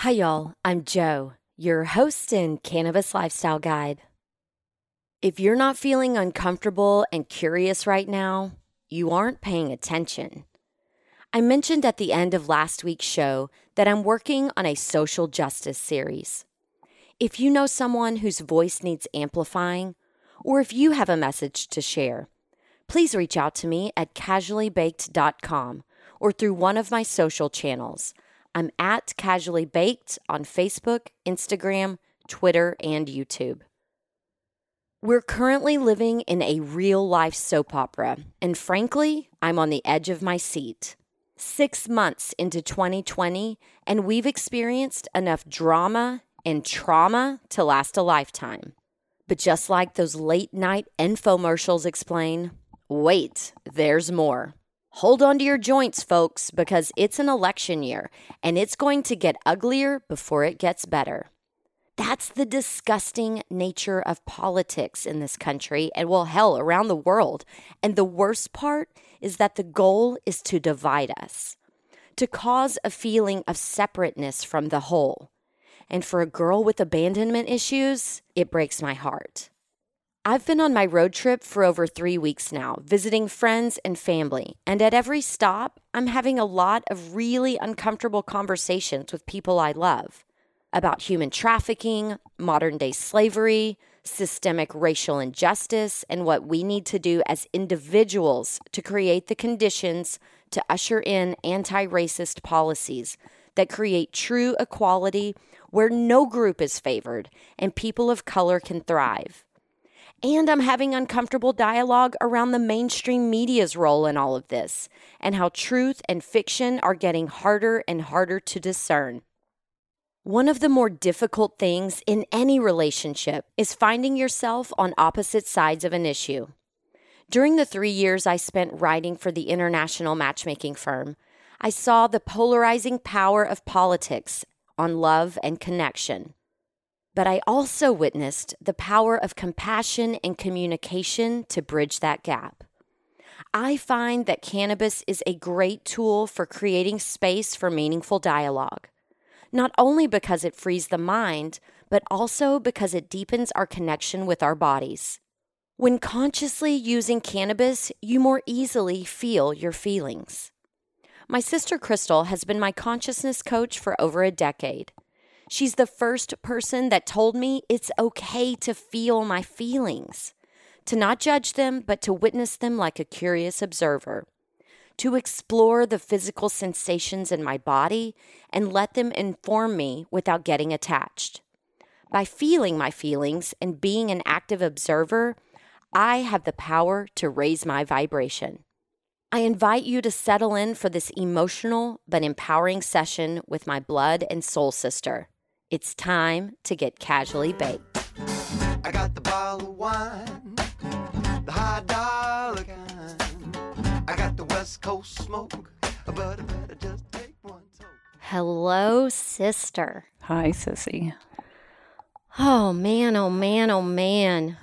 Hi, y'all. I'm Joe, your host and cannabis lifestyle guide. If you're not feeling uncomfortable and curious right now, you aren't paying attention. I mentioned at the end of last week's show that I'm working on a social justice series. If you know someone whose voice needs amplifying, or if you have a message to share, please reach out to me at casuallybaked.com or through one of my social channels. I'm at Casually Baked on Facebook, Instagram, Twitter, and YouTube. We're currently living in a real life soap opera, and frankly, I'm on the edge of my seat. Six months into 2020, and we've experienced enough drama and trauma to last a lifetime. But just like those late night infomercials explain, wait, there's more. Hold on to your joints, folks, because it's an election year and it's going to get uglier before it gets better. That's the disgusting nature of politics in this country and, well, hell, around the world. And the worst part is that the goal is to divide us, to cause a feeling of separateness from the whole. And for a girl with abandonment issues, it breaks my heart. I've been on my road trip for over three weeks now, visiting friends and family. And at every stop, I'm having a lot of really uncomfortable conversations with people I love about human trafficking, modern day slavery, systemic racial injustice, and what we need to do as individuals to create the conditions to usher in anti racist policies that create true equality where no group is favored and people of color can thrive. And I'm having uncomfortable dialogue around the mainstream media's role in all of this and how truth and fiction are getting harder and harder to discern. One of the more difficult things in any relationship is finding yourself on opposite sides of an issue. During the three years I spent writing for the international matchmaking firm, I saw the polarizing power of politics on love and connection. But I also witnessed the power of compassion and communication to bridge that gap. I find that cannabis is a great tool for creating space for meaningful dialogue, not only because it frees the mind, but also because it deepens our connection with our bodies. When consciously using cannabis, you more easily feel your feelings. My sister Crystal has been my consciousness coach for over a decade. She's the first person that told me it's okay to feel my feelings, to not judge them, but to witness them like a curious observer, to explore the physical sensations in my body and let them inform me without getting attached. By feeling my feelings and being an active observer, I have the power to raise my vibration. I invite you to settle in for this emotional but empowering session with my blood and soul sister. It's time to get casually baked. I got the bottle of wine, the high dollar kind. I got the West Coast smoke, but I better just take one toke. Hello, sister. Hi, Sissy. Oh man, oh man, oh man.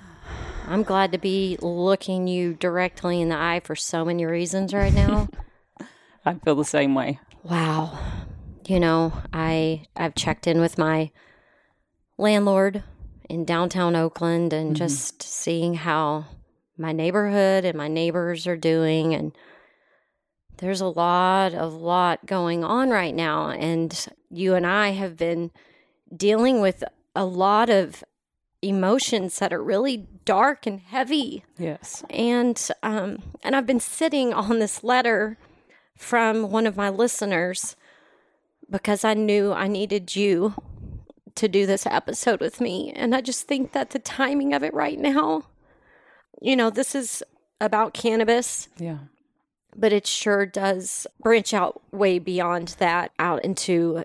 I'm glad to be looking you directly in the eye for so many reasons right now. I feel the same way. wow. You know, I I've checked in with my landlord in downtown Oakland and just seeing how my neighborhood and my neighbors are doing and there's a lot of lot going on right now and you and I have been dealing with a lot of emotions that are really dark and heavy Yes. and um, and I've been sitting on this letter from one of my listeners because I knew I needed you to do this episode with me, and I just think that the timing of it right now, you know, this is about cannabis, Yeah. but it sure does branch out way beyond that, out into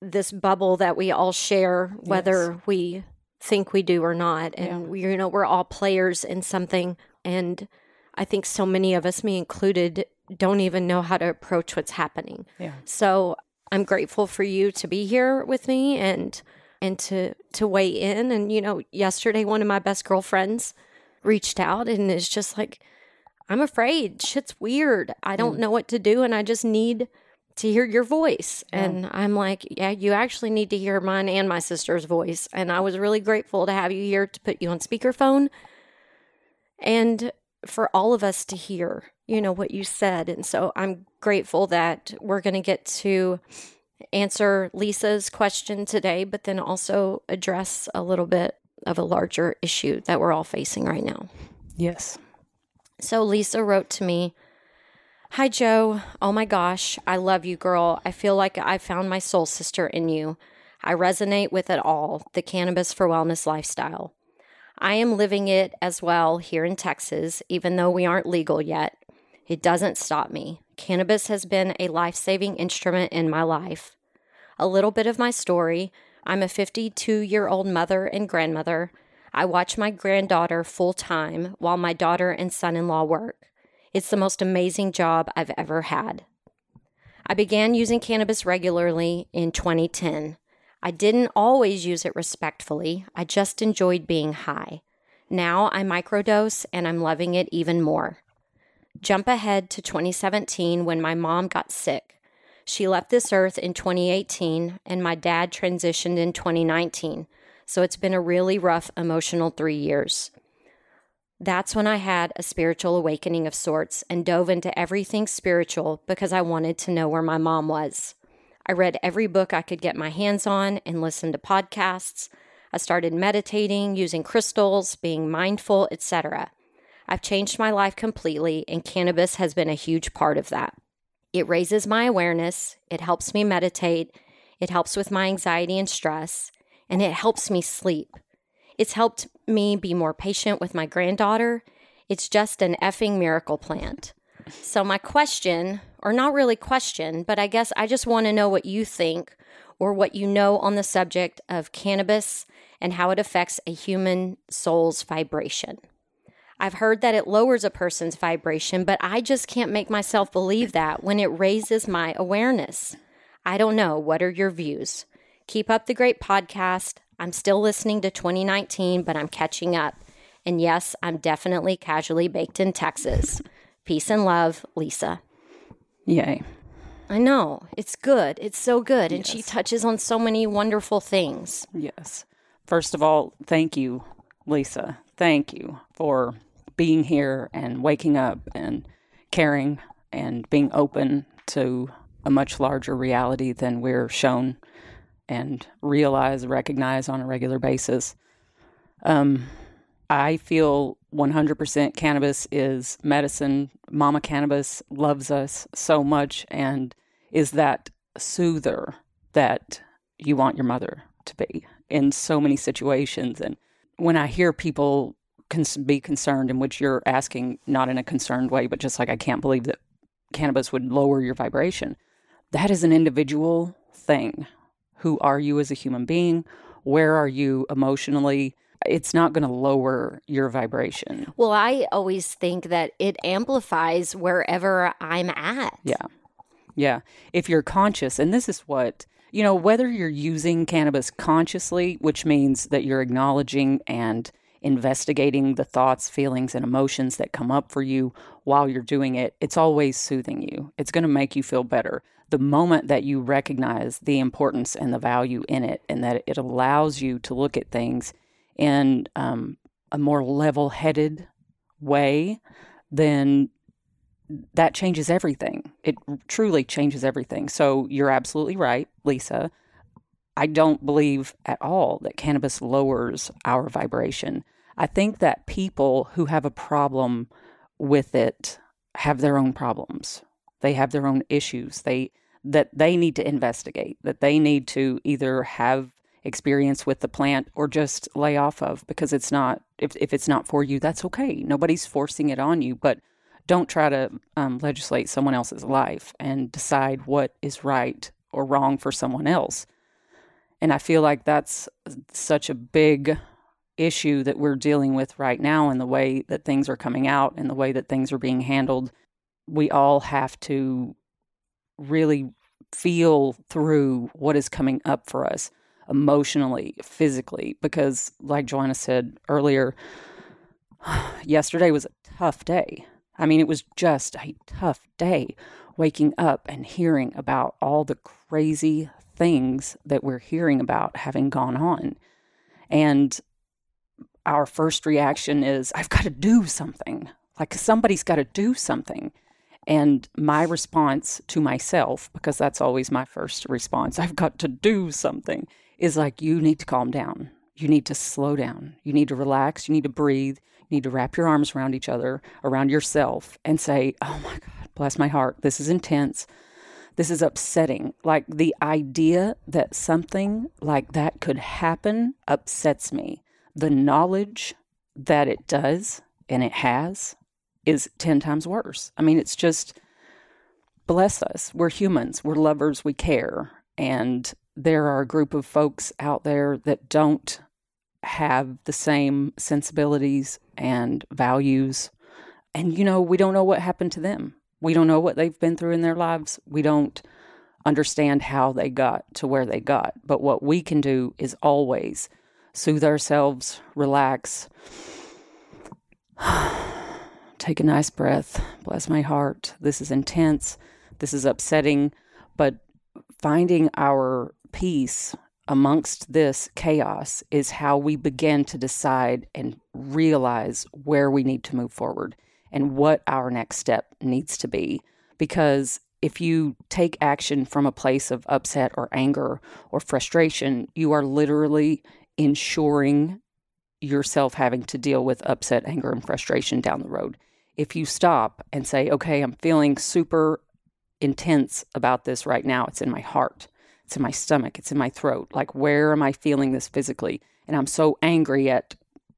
this bubble that we all share, whether we think we do or not. And we, you know, we're all players in something. And I think so many of us, me included, don't even know how to approach what's happening. Yeah. So I'm grateful for you to be here with me and and to to weigh in. And you know, yesterday one of my best girlfriends reached out and is just like, I'm afraid. Shit's weird. I don't mm. know what to do, and I just need to hear your voice. And I'm like, yeah, you actually need to hear mine and my sister's voice. And I was really grateful to have you here to put you on speakerphone and for all of us to hear, you know, what you said. And so I'm grateful that we're going to get to answer Lisa's question today, but then also address a little bit of a larger issue that we're all facing right now. Yes. So Lisa wrote to me Hi, Joe. Oh my gosh, I love you, girl. I feel like I found my soul sister in you. I resonate with it all the cannabis for wellness lifestyle. I am living it as well here in Texas, even though we aren't legal yet. It doesn't stop me. Cannabis has been a life saving instrument in my life. A little bit of my story I'm a 52 year old mother and grandmother. I watch my granddaughter full time while my daughter and son in law work. It's the most amazing job I've ever had. I began using cannabis regularly in 2010. I didn't always use it respectfully, I just enjoyed being high. Now I microdose and I'm loving it even more. Jump ahead to 2017 when my mom got sick. She left this earth in 2018 and my dad transitioned in 2019. So it's been a really rough emotional three years. That's when I had a spiritual awakening of sorts and dove into everything spiritual because I wanted to know where my mom was. I read every book I could get my hands on and listened to podcasts. I started meditating, using crystals, being mindful, etc. I've changed my life completely, and cannabis has been a huge part of that. It raises my awareness, it helps me meditate, it helps with my anxiety and stress, and it helps me sleep. It's helped me be more patient with my granddaughter. It's just an effing miracle plant. So, my question, or not really question, but I guess I just want to know what you think or what you know on the subject of cannabis and how it affects a human soul's vibration. I've heard that it lowers a person's vibration, but I just can't make myself believe that when it raises my awareness. I don't know. What are your views? Keep up the great podcast. I'm still listening to 2019, but I'm catching up. And yes, I'm definitely casually baked in Texas. Peace and love, Lisa. Yay. I know. It's good. It's so good. And she touches on so many wonderful things. Yes. First of all, thank you, Lisa. Thank you for being here and waking up and caring and being open to a much larger reality than we're shown and realize, recognize on a regular basis. Um, I feel 100% cannabis is medicine. Mama Cannabis loves us so much and is that soother that you want your mother to be. in so many situations. And when I hear people cons- be concerned, in which you're asking not in a concerned way, but just like, I can't believe that cannabis would lower your vibration, that is an individual thing. Who are you as a human being? Where are you emotionally? It's not going to lower your vibration. Well, I always think that it amplifies wherever I'm at. Yeah. Yeah. If you're conscious, and this is what, you know, whether you're using cannabis consciously, which means that you're acknowledging and investigating the thoughts, feelings, and emotions that come up for you while you're doing it, it's always soothing you. It's going to make you feel better. The moment that you recognize the importance and the value in it, and that it allows you to look at things in um, a more level headed way, then that changes everything. It truly changes everything. So you're absolutely right, Lisa. I don't believe at all that cannabis lowers our vibration. I think that people who have a problem with it have their own problems. They have their own issues. They that they need to investigate, that they need to either have experience with the plant or just lay off of because it's not if, if it's not for you, that's okay. Nobody's forcing it on you, but don't try to um, legislate someone else's life and decide what is right or wrong for someone else. And I feel like that's such a big issue that we're dealing with right now in the way that things are coming out and the way that things are being handled. We all have to really feel through what is coming up for us emotionally, physically, because, like Joanna said earlier, yesterday was a tough day. I mean, it was just a tough day waking up and hearing about all the crazy things that we're hearing about having gone on. And our first reaction is, I've got to do something. Like somebody's got to do something. And my response to myself, because that's always my first response, I've got to do something, is like, you need to calm down. You need to slow down. You need to relax. You need to breathe. You need to wrap your arms around each other, around yourself, and say, Oh my God, bless my heart. This is intense. This is upsetting. Like the idea that something like that could happen upsets me. The knowledge that it does and it has is 10 times worse. I mean, it's just bless us. We're humans, we're lovers, we care. And there are a group of folks out there that don't have the same sensibilities and values. And, you know, we don't know what happened to them. We don't know what they've been through in their lives. We don't understand how they got to where they got. But what we can do is always soothe ourselves, relax, take a nice breath. Bless my heart. This is intense. This is upsetting. But finding our peace amongst this chaos is how we begin to decide and realize where we need to move forward and what our next step needs to be. Because if you take action from a place of upset or anger or frustration, you are literally ensuring yourself having to deal with upset, anger, and frustration down the road. If you stop and say, okay, I'm feeling super intense about this right now, it's in my heart it's in my stomach. It's in my throat. Like, where am I feeling this physically? And I'm so angry at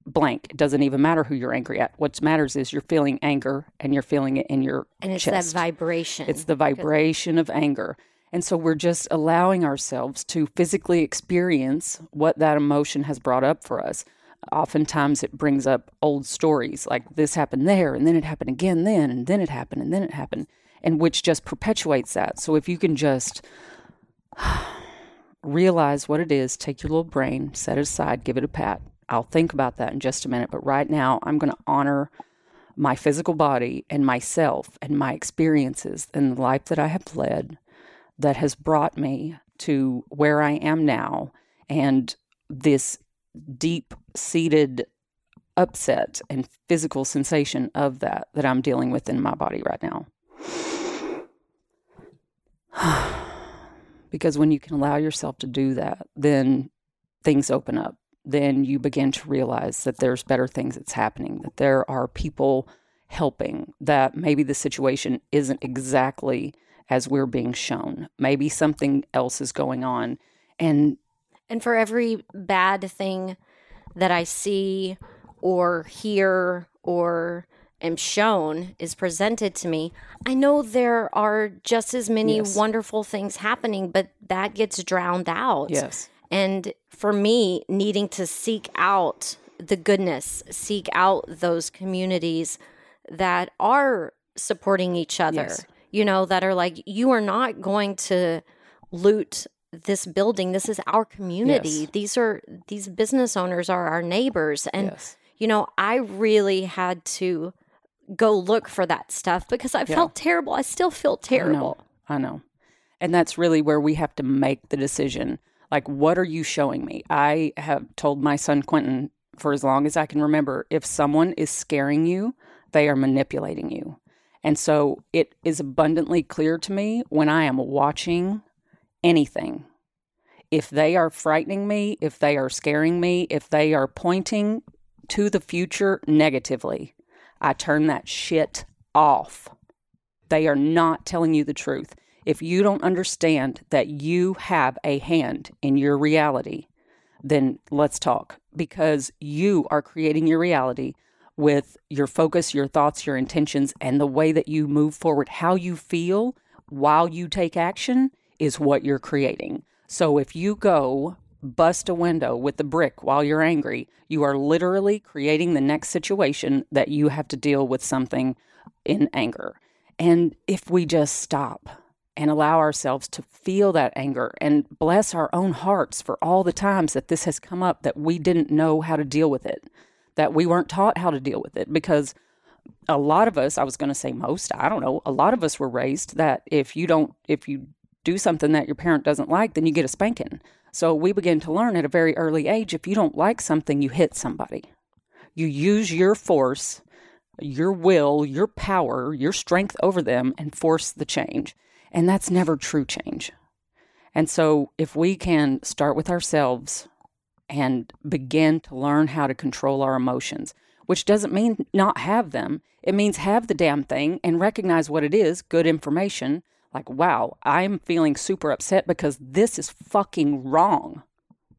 blank. It doesn't even matter who you're angry at. What matters is you're feeling anger and you're feeling it in your and it's chest. that vibration. It's the vibration of anger. And so we're just allowing ourselves to physically experience what that emotion has brought up for us. Oftentimes it brings up old stories like this happened there, and then it happened again, then, and then it happened, and then it happened, and which just perpetuates that. So if you can just realize what it is, take your little brain, set it aside, give it a pat. I'll think about that in just a minute. But right now, I'm going to honor my physical body and myself and my experiences and the life that I have led that has brought me to where I am now and this deep seated upset and physical sensation of that that I'm dealing with in my body right now. Because when you can allow yourself to do that, then things open up. Then you begin to realize that there's better things that's happening, that there are people helping, that maybe the situation isn't exactly as we're being shown. Maybe something else is going on. And And for every bad thing that I see or hear or am shown is presented to me, I know there are just as many Yes. wonderful things happening, but that gets drowned out. Yes. And for me, needing to seek out the goodness, seek out those communities that are supporting each other, Yes. you know, that are like, you are not going to loot this building. This is our community. Yes. These are, these business owners are our neighbors. And, yes. you know, I really had to go look for that stuff because I felt terrible. I still feel terrible. I know. I know. And that's really where we have to make the decision. Like, what are you showing me? I have told my son Quentin for as long as I can remember if someone is scaring you, they are manipulating you. And so it is abundantly clear to me when I am watching anything. If they are frightening me, if they are scaring me, if they are pointing to the future negatively, I turn that shit off. They are not telling you the truth. If you don't understand that you have a hand in your reality, then let's talk because you are creating your reality with your focus, your thoughts, your intentions, and the way that you move forward. How you feel while you take action is what you're creating. So if you go bust a window with the brick while you're angry, you are literally creating the next situation that you have to deal with something in anger. And if we just stop and allow ourselves to feel that anger and bless our own hearts for all the times that this has come up that we didn't know how to deal with it, that we weren't taught how to deal with it, because a lot of us, I was going to say most, I don't know, a lot of us were raised that if you don't, if you do something that your parent doesn't like, then you get a spanking. So we begin to learn at a very early age if you don't like something, you hit somebody. You use your force, your will, your power, your strength over them and force the change. And that's never true change. And so if we can start with ourselves and begin to learn how to control our emotions, which doesn't mean not have them, it means have the damn thing and recognize what it is good information. Like, wow, I'm feeling super upset because this is fucking wrong.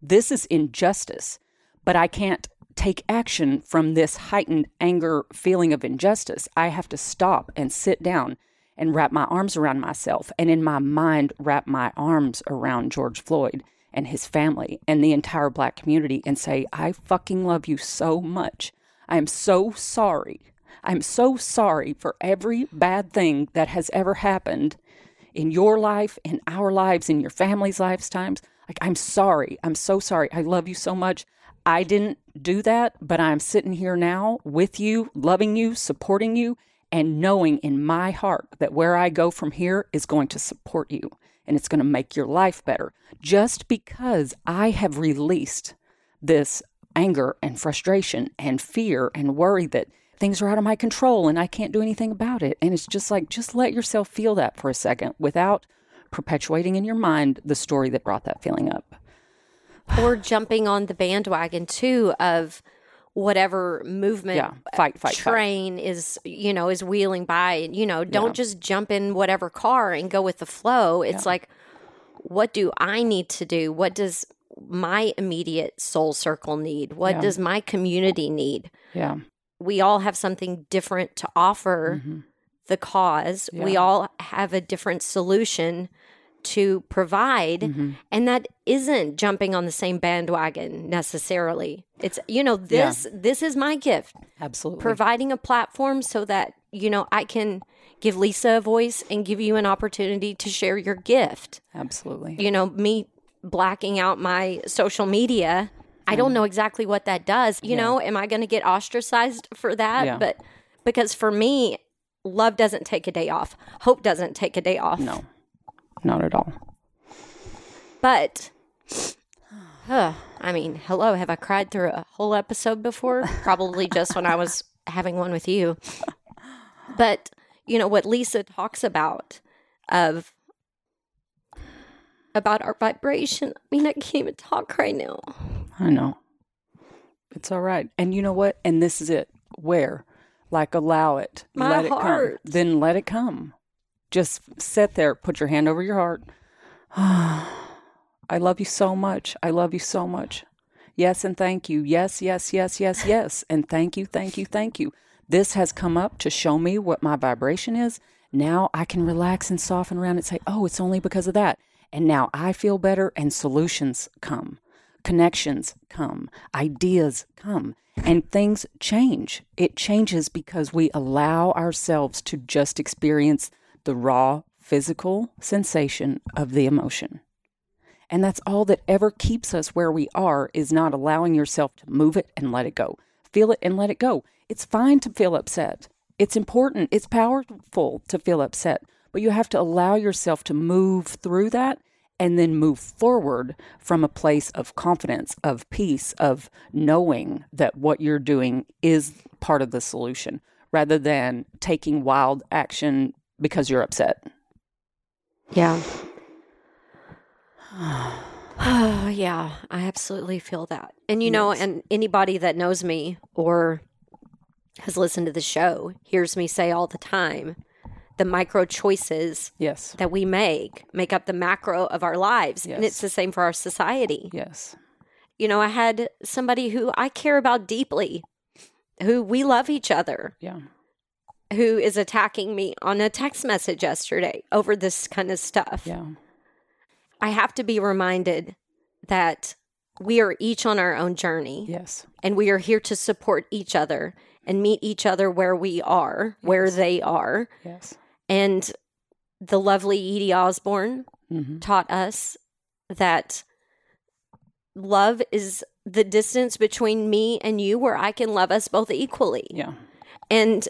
This is injustice, but I can't take action from this heightened anger feeling of injustice. I have to stop and sit down and wrap my arms around myself and in my mind wrap my arms around George Floyd and his family and the entire black community and say, I fucking love you so much. I am so sorry. I'm so sorry for every bad thing that has ever happened in your life, in our lives, in your family's lifetimes. Like, I'm sorry. I'm so sorry. I love you so much. I didn't do that, but I'm sitting here now with you, loving you, supporting you, and knowing in my heart that where I go from here is going to support you and it's going to make your life better. Just because I have released this anger and frustration and fear and worry that things are out of my control and I can't do anything about it. And it's just like, just let yourself feel that for a second without perpetuating in your mind the story that brought that feeling up. or jumping on the bandwagon too of whatever movement Yeah, fight, fight, fight. train is you know is wheeling by And, you know don't just jump in whatever car and go with the flow it's like what do i need to do what does my immediate soul circle need what Yeah. does my community need Yeah. We all have something different to offer Mhm. the cause we all have a different solution to provide Mhm. and that isn't jumping on the same bandwagon necessarily it's you know this this is my gift Absolutely. providing a platform so that you know i can give lisa a voice and give you an opportunity to share your gift Absolutely. you know me blacking out my social media i don't know exactly what that does you know am i going to get ostracized for that Yeah. but because for me love doesn't take a day off hope doesn't take a day off No, not at all. But, huh, I mean, hello, have I cried through a whole episode before? Probably just when I was having one with you. But, you know, what Lisa talks about of about our vibration. I mean, I can't even talk right now. I know. It's all right. And you know what? And this is it. Where? Like allow it. My let it heart. come. Then let it come. Just sit there, put your hand over your heart, I love you so much. I love you so much. Yes, and thank you. Yes, yes, yes, yes, yes. And thank you, thank you, thank you. This has come up to show me what my vibration is. Now I can relax and soften around and say, oh, it's only because of that. And now I feel better and solutions come, connections come, ideas come, and things change. It changes because we allow ourselves to just experience the raw physical sensation of the emotion. And that's all that ever keeps us where we are is not allowing yourself to move it and let it go. Feel it and let it go. It's fine to feel upset. It's important. It's powerful to feel upset, but you have to allow yourself to move through that and then move forward from a place of confidence, of peace, of knowing that what you're doing is part of the solution rather than taking wild action because you're upset. Yeah. Oh, yeah, I absolutely feel that. And you know, and anybody that knows me or has listened to the show hears me say all the time the micro choices Yes. that we make make up the macro of our lives. And it's the same for our society. Yes. You know, I had somebody who I care about deeply, who we love each other, Yeah. who is attacking me on a text message yesterday over this kind of stuff. Yeah. I have to be reminded that we are each on our own journey Yes. and we are here to support each other and meet each other where we are, where they are. Yes. And the lovely Edie Osborne hmm taught us that love is the distance between me and you where I can love us both equally. Yeah. And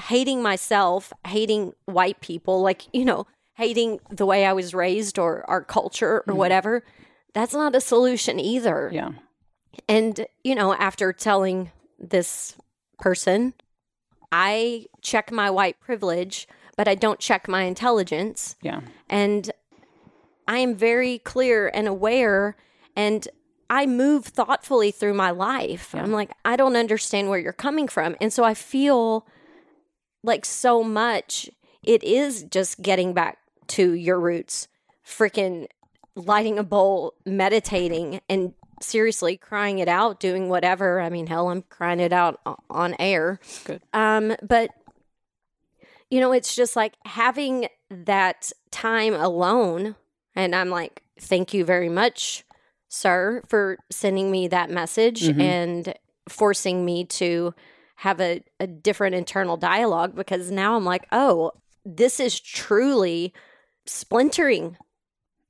hating myself, hating white people, like, you know, hating the way I was raised or our culture or whatever, that's not a solution either. Yeah. And, you know, after telling this person, I check my white privilege, but I don't check my intelligence. Yeah. And I am very clear and aware, and I move thoughtfully through my life. I'm like, I don't understand where you're coming from. And so I feel like so much it is just getting back to your roots, freaking lighting a bowl, meditating, and seriously crying it out, doing whatever. I mean, hell, I'm crying it out on air. Good. Um, but you know, it's just like having that time alone. And I'm like, thank you very much, sir, for sending me that message Mhm. and forcing me to have a, a different internal dialogue because now I'm like, oh, this is truly splintering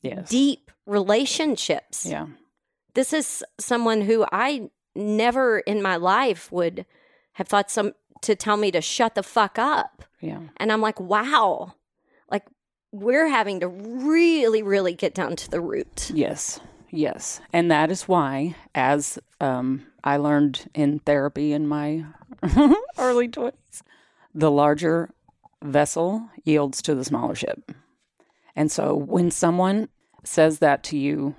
Yes. deep relationships Yeah. This is someone who I never in my life would have thought some to tell me to shut the fuck up. Yeah. And I'm like, wow. Like we're having to really, really get down to the root. Yes, yes, and that is why, as um, I learned in therapy in my early twenties, the larger vessel yields to the smaller ship. And so, when someone says that to you,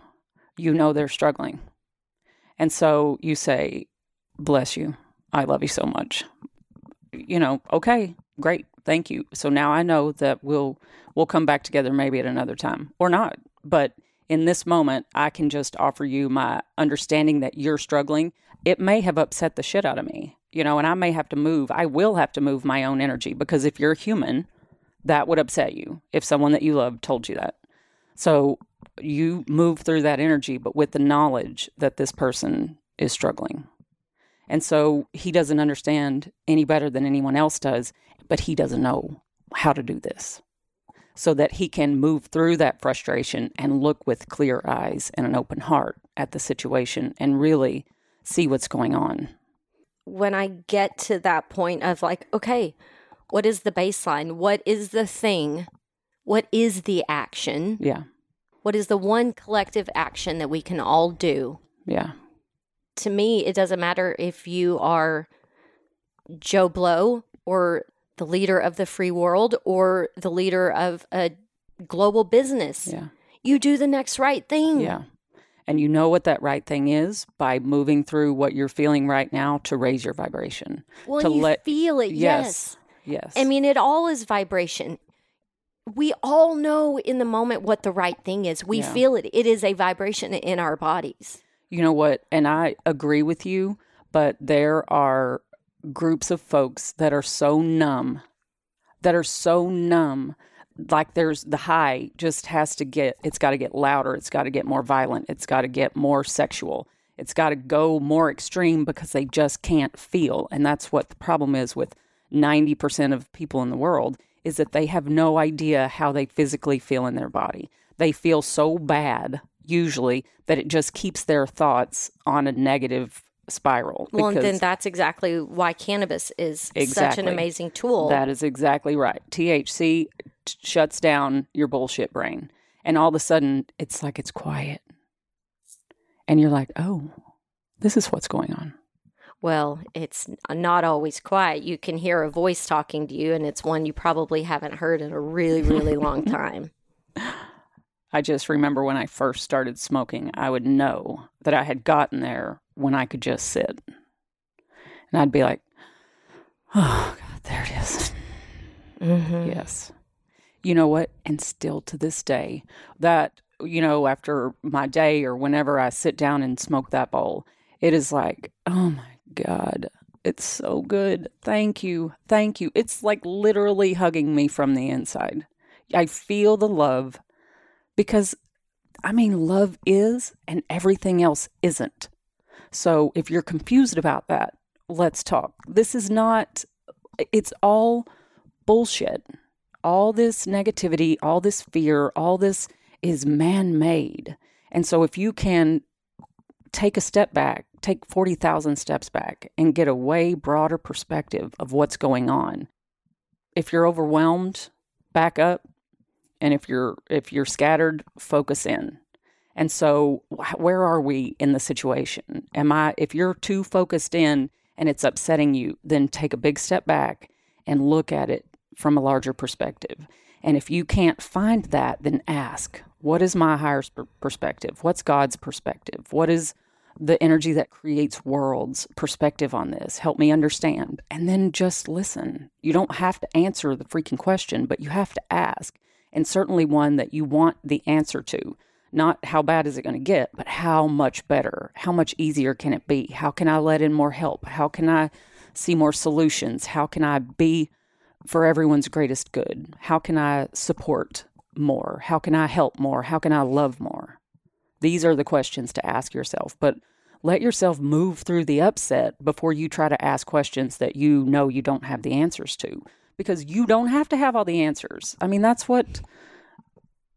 you know they're struggling, and so you say, "Bless you, I love you so much." You know, okay, great, thank you. So now I know that we'll we'll come back together maybe at another time or not. But in this moment, I can just offer you my understanding that you're struggling. It may have upset the shit out of me, you know, and I may have to move. I will have to move my own energy because if you're human, that would upset you if someone that you love told you that. So you move through that energy, but with the knowledge that this person is struggling. And so he doesn't understand any better than anyone else does, but he doesn't know how to do this so that he can move through that frustration and look with clear eyes and an open heart at the situation and really see what's going on. When I get to that point of like, okay, what is the baseline? What is the thing? What is the action? Yeah. What is the one collective action that we can all do? Yeah. to me, it doesn't matter if you are Joe Blow or the leader of the free world or the leader of a global business. Yeah. You do the next right thing. Yeah. And you know what that right thing is by moving through what you're feeling right now to raise your vibration. Well, to you let- feel it. Yes. Yes. I mean, it all is vibration. We all know in the moment what the right thing is. We Yeah. feel it. It is a vibration in our bodies. You know what? And I agree with you, but there are groups of folks that are so numb, that are so numb. Like there's the high just has to get, it's got to get louder. It's got to get more violent. It's got to get more sexual. It's got to go more extreme because they just can't feel. And that's what the problem is with 90% of people in the world is that they have no idea how they physically feel in their body. They feel so bad usually that it just keeps their thoughts on a negative spiral. Well, and then that's exactly why cannabis is such an amazing tool. that is exactly right. THC t- shuts down your bullshit brain. And all of a sudden, it's like it's quiet. And you're like, oh, this is what's going on. Well, it's not always quiet. You can hear a voice talking to you, and it's one you probably haven't heard in a really, really long time. I just remember when I first started smoking, I would know that I had gotten there when I could just sit. And I'd be like, oh, God, there it is. Mm-hmm. Yes. You know what? And still to this day, that, you know, after my day or whenever I sit down and smoke that bowl, it is like, oh my God, it's so good. Thank you. Thank you. It's like literally hugging me from the inside. I feel the love because, I mean, love is and everything else isn't. So if you're confused about that, let's talk. This is not, it's all bullshit. All this negativity, all this fear, all this is man made. And so if you can take a step back, take 40,000 steps back, and get a way broader perspective of what's going on. If you're overwhelmed, back up. And if you're if you're scattered, focus in. And so where are we in the situation? Am I if you're too focused in and it's upsetting you, then take a big step back and look at it from a larger perspective. And if you can't find that, then ask, what is my higher perspective? What's God's perspective? What is the energy that creates worlds perspective on this? Help me understand. And then just listen. You don't have to answer the freaking question, but you have to ask. And certainly one that you want the answer to. Not how bad is it going to get, but how much better? How much easier can it be? How can I let in more help? How can I see more solutions? How can I be for everyone's greatest good? How can I support more? How can I help more? How can I love more? These are the questions to ask yourself, but let yourself move through the upset before you try to ask questions that you know you don't have the answers to because you don't have to have all the answers. I mean, that's what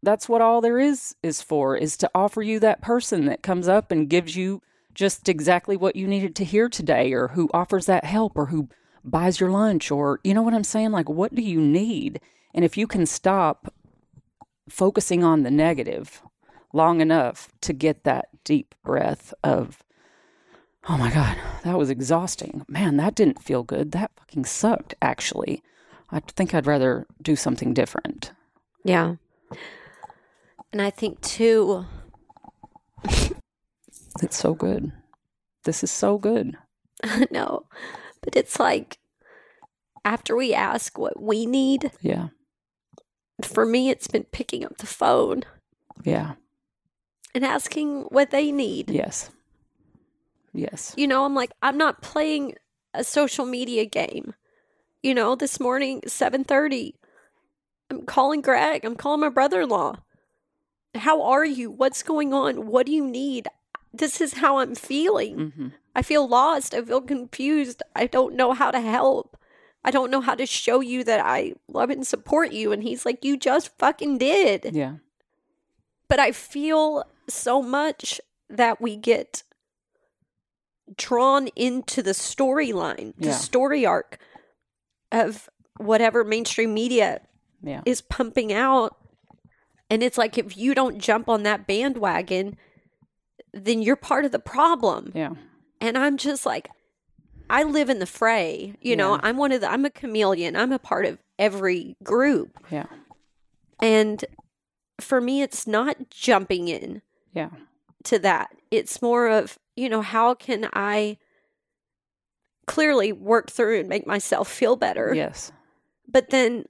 that's what all there is is for is to offer you that person that comes up and gives you just exactly what you needed to hear today or who offers that help or who buys your lunch or you know what I'm saying like what do you need and if you can stop focusing on the negative long enough to get that deep breath of oh my god that was exhausting. Man that didn't feel good. That fucking sucked actually. I think I'd rather do something different. Yeah. And I think too, it's so good. This is so good. No, but it's like after we ask what we need, yeah. for me, it's been picking up the phone. Yeah and asking what they need. yes yes You know, I'm like, I'm not playing a social media game. You know, this morning, 7:30, I'm calling Greg. I'm calling my brother-in-law. How are you? What's going on? What do you need? This is how I'm feeling. hmm I feel lost. I feel confused. I don't know how to help. I don't know how to show you that I love and support you. And he's like, You just fucking did. yeah But I feel so much that we get drawn into the storyline, the Yeah. story arc of whatever mainstream media yeah is pumping out. And it's like, if you don't jump on that bandwagon, then you're part of the problem. yeah And I'm just like, I live in the fray. You know, I'm one of the, I'm a chameleon. I'm a part of every group. yeah And for me, it's not jumping in yeah to that. It's more of, you know, how can I clearly work through and make myself feel better? yes But then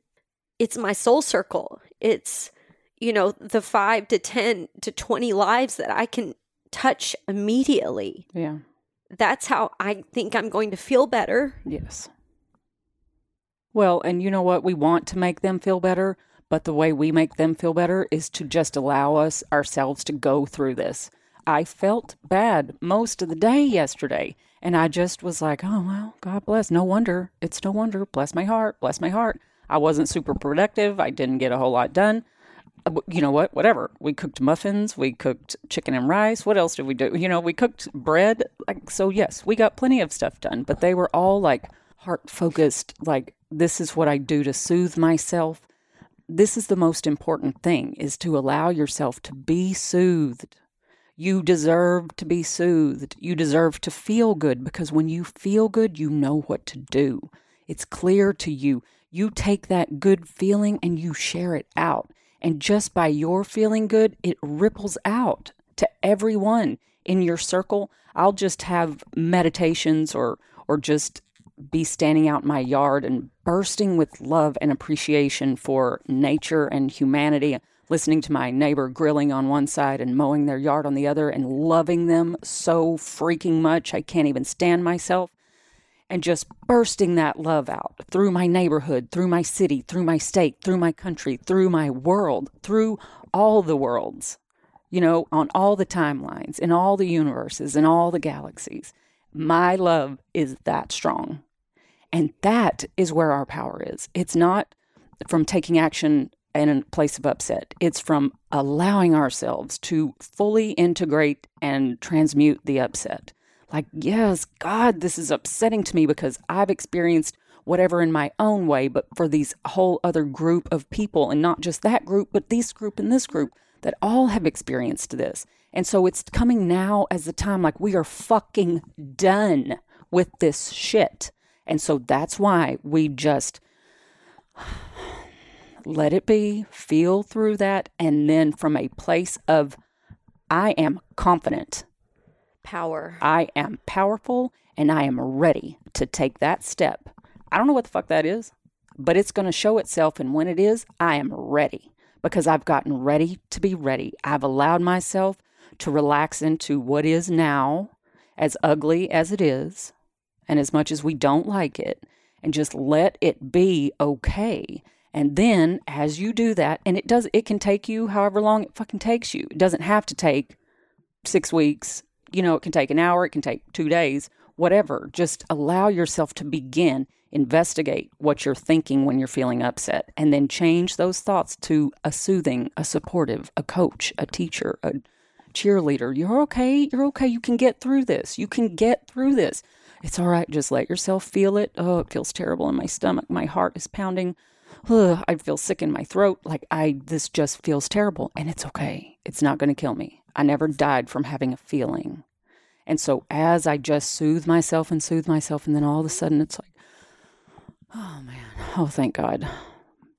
it's my soul circle. It's, you know, the five to 10 to 20 lives that I can touch immediately. Yeah. That's how I think I'm going to feel better. Yes. Well, and you know what? We want to make them feel better, but the way we make them feel better is to just allow us ourselves to go through this. I felt bad most of the day yesterday, and I just was like, oh, well, God bless. No wonder. It's no wonder. Bless my heart. Bless my heart. I wasn't super productive. I didn't get a whole lot done. Uh, You know what? Whatever. We cooked muffins. We cooked chicken and rice. What else did we do? You know, we cooked bread. Like, so yes, we got plenty of stuff done, but they were all like heart focused. Like, this is what I do to soothe myself. This is the most important thing is to allow yourself to be soothed. You deserve to be soothed. You deserve to feel good because when you feel good, you know what to do. It's clear to you. You take that good feeling and you share it out. And just by your feeling good, it ripples out to everyone in your circle. I'll just have meditations or or just be standing out in my yard and bursting with love and appreciation for nature and humanity, listening to my neighbor grilling on one side and mowing their yard on the other and loving them so freaking much I can't even stand myself. And just bursting that love out through my neighborhood, through my city, through my state, through my country, through my world, through all the worlds, you know, on all the timelines, in all the universes, in all the galaxies. My love is that strong. And that is where our power is. It's not from taking action in a place of upset, it's from allowing ourselves to fully integrate and transmute the upset. Like, yes, God, this is upsetting to me because I've experienced whatever in my own way, but for these whole other group of people, and not just that group, but this group and this group that all have experienced this. And so it's coming now as the time like we are fucking done with this shit. And so that's why we just let it be, feel through that, and then from a place of I am confident, Power. I am powerful, and I am ready to take that step. I don't know what the fuck that is, but it's going to show itself. And when it is, I am ready because I've gotten ready to be ready. I've allowed myself to relax into what is now, as ugly as it is, and as much as we don't like it, and just let it be okay. And then as you do that, and it does, it can take you however long it fucking takes you. It doesn't have to take six weeks. You know, it can take an hour, it can take two days, whatever. Just allow yourself to begin, investigate what you're thinking when you're feeling upset, and then change those thoughts to a soothing, a supportive, a coach, a teacher, a cheerleader. You're okay. You're okay. You can get through this. You can get through this. It's all right. Just let yourself feel it. Oh, it feels terrible in my stomach. My heart is pounding. Ugh, I feel sick in my throat. Like I, this just feels terrible. And it's okay. It's not going to kill me. I never died from having a feeling. And so as I just soothe myself and soothe myself, and then all of a sudden it's like, oh man, oh thank God.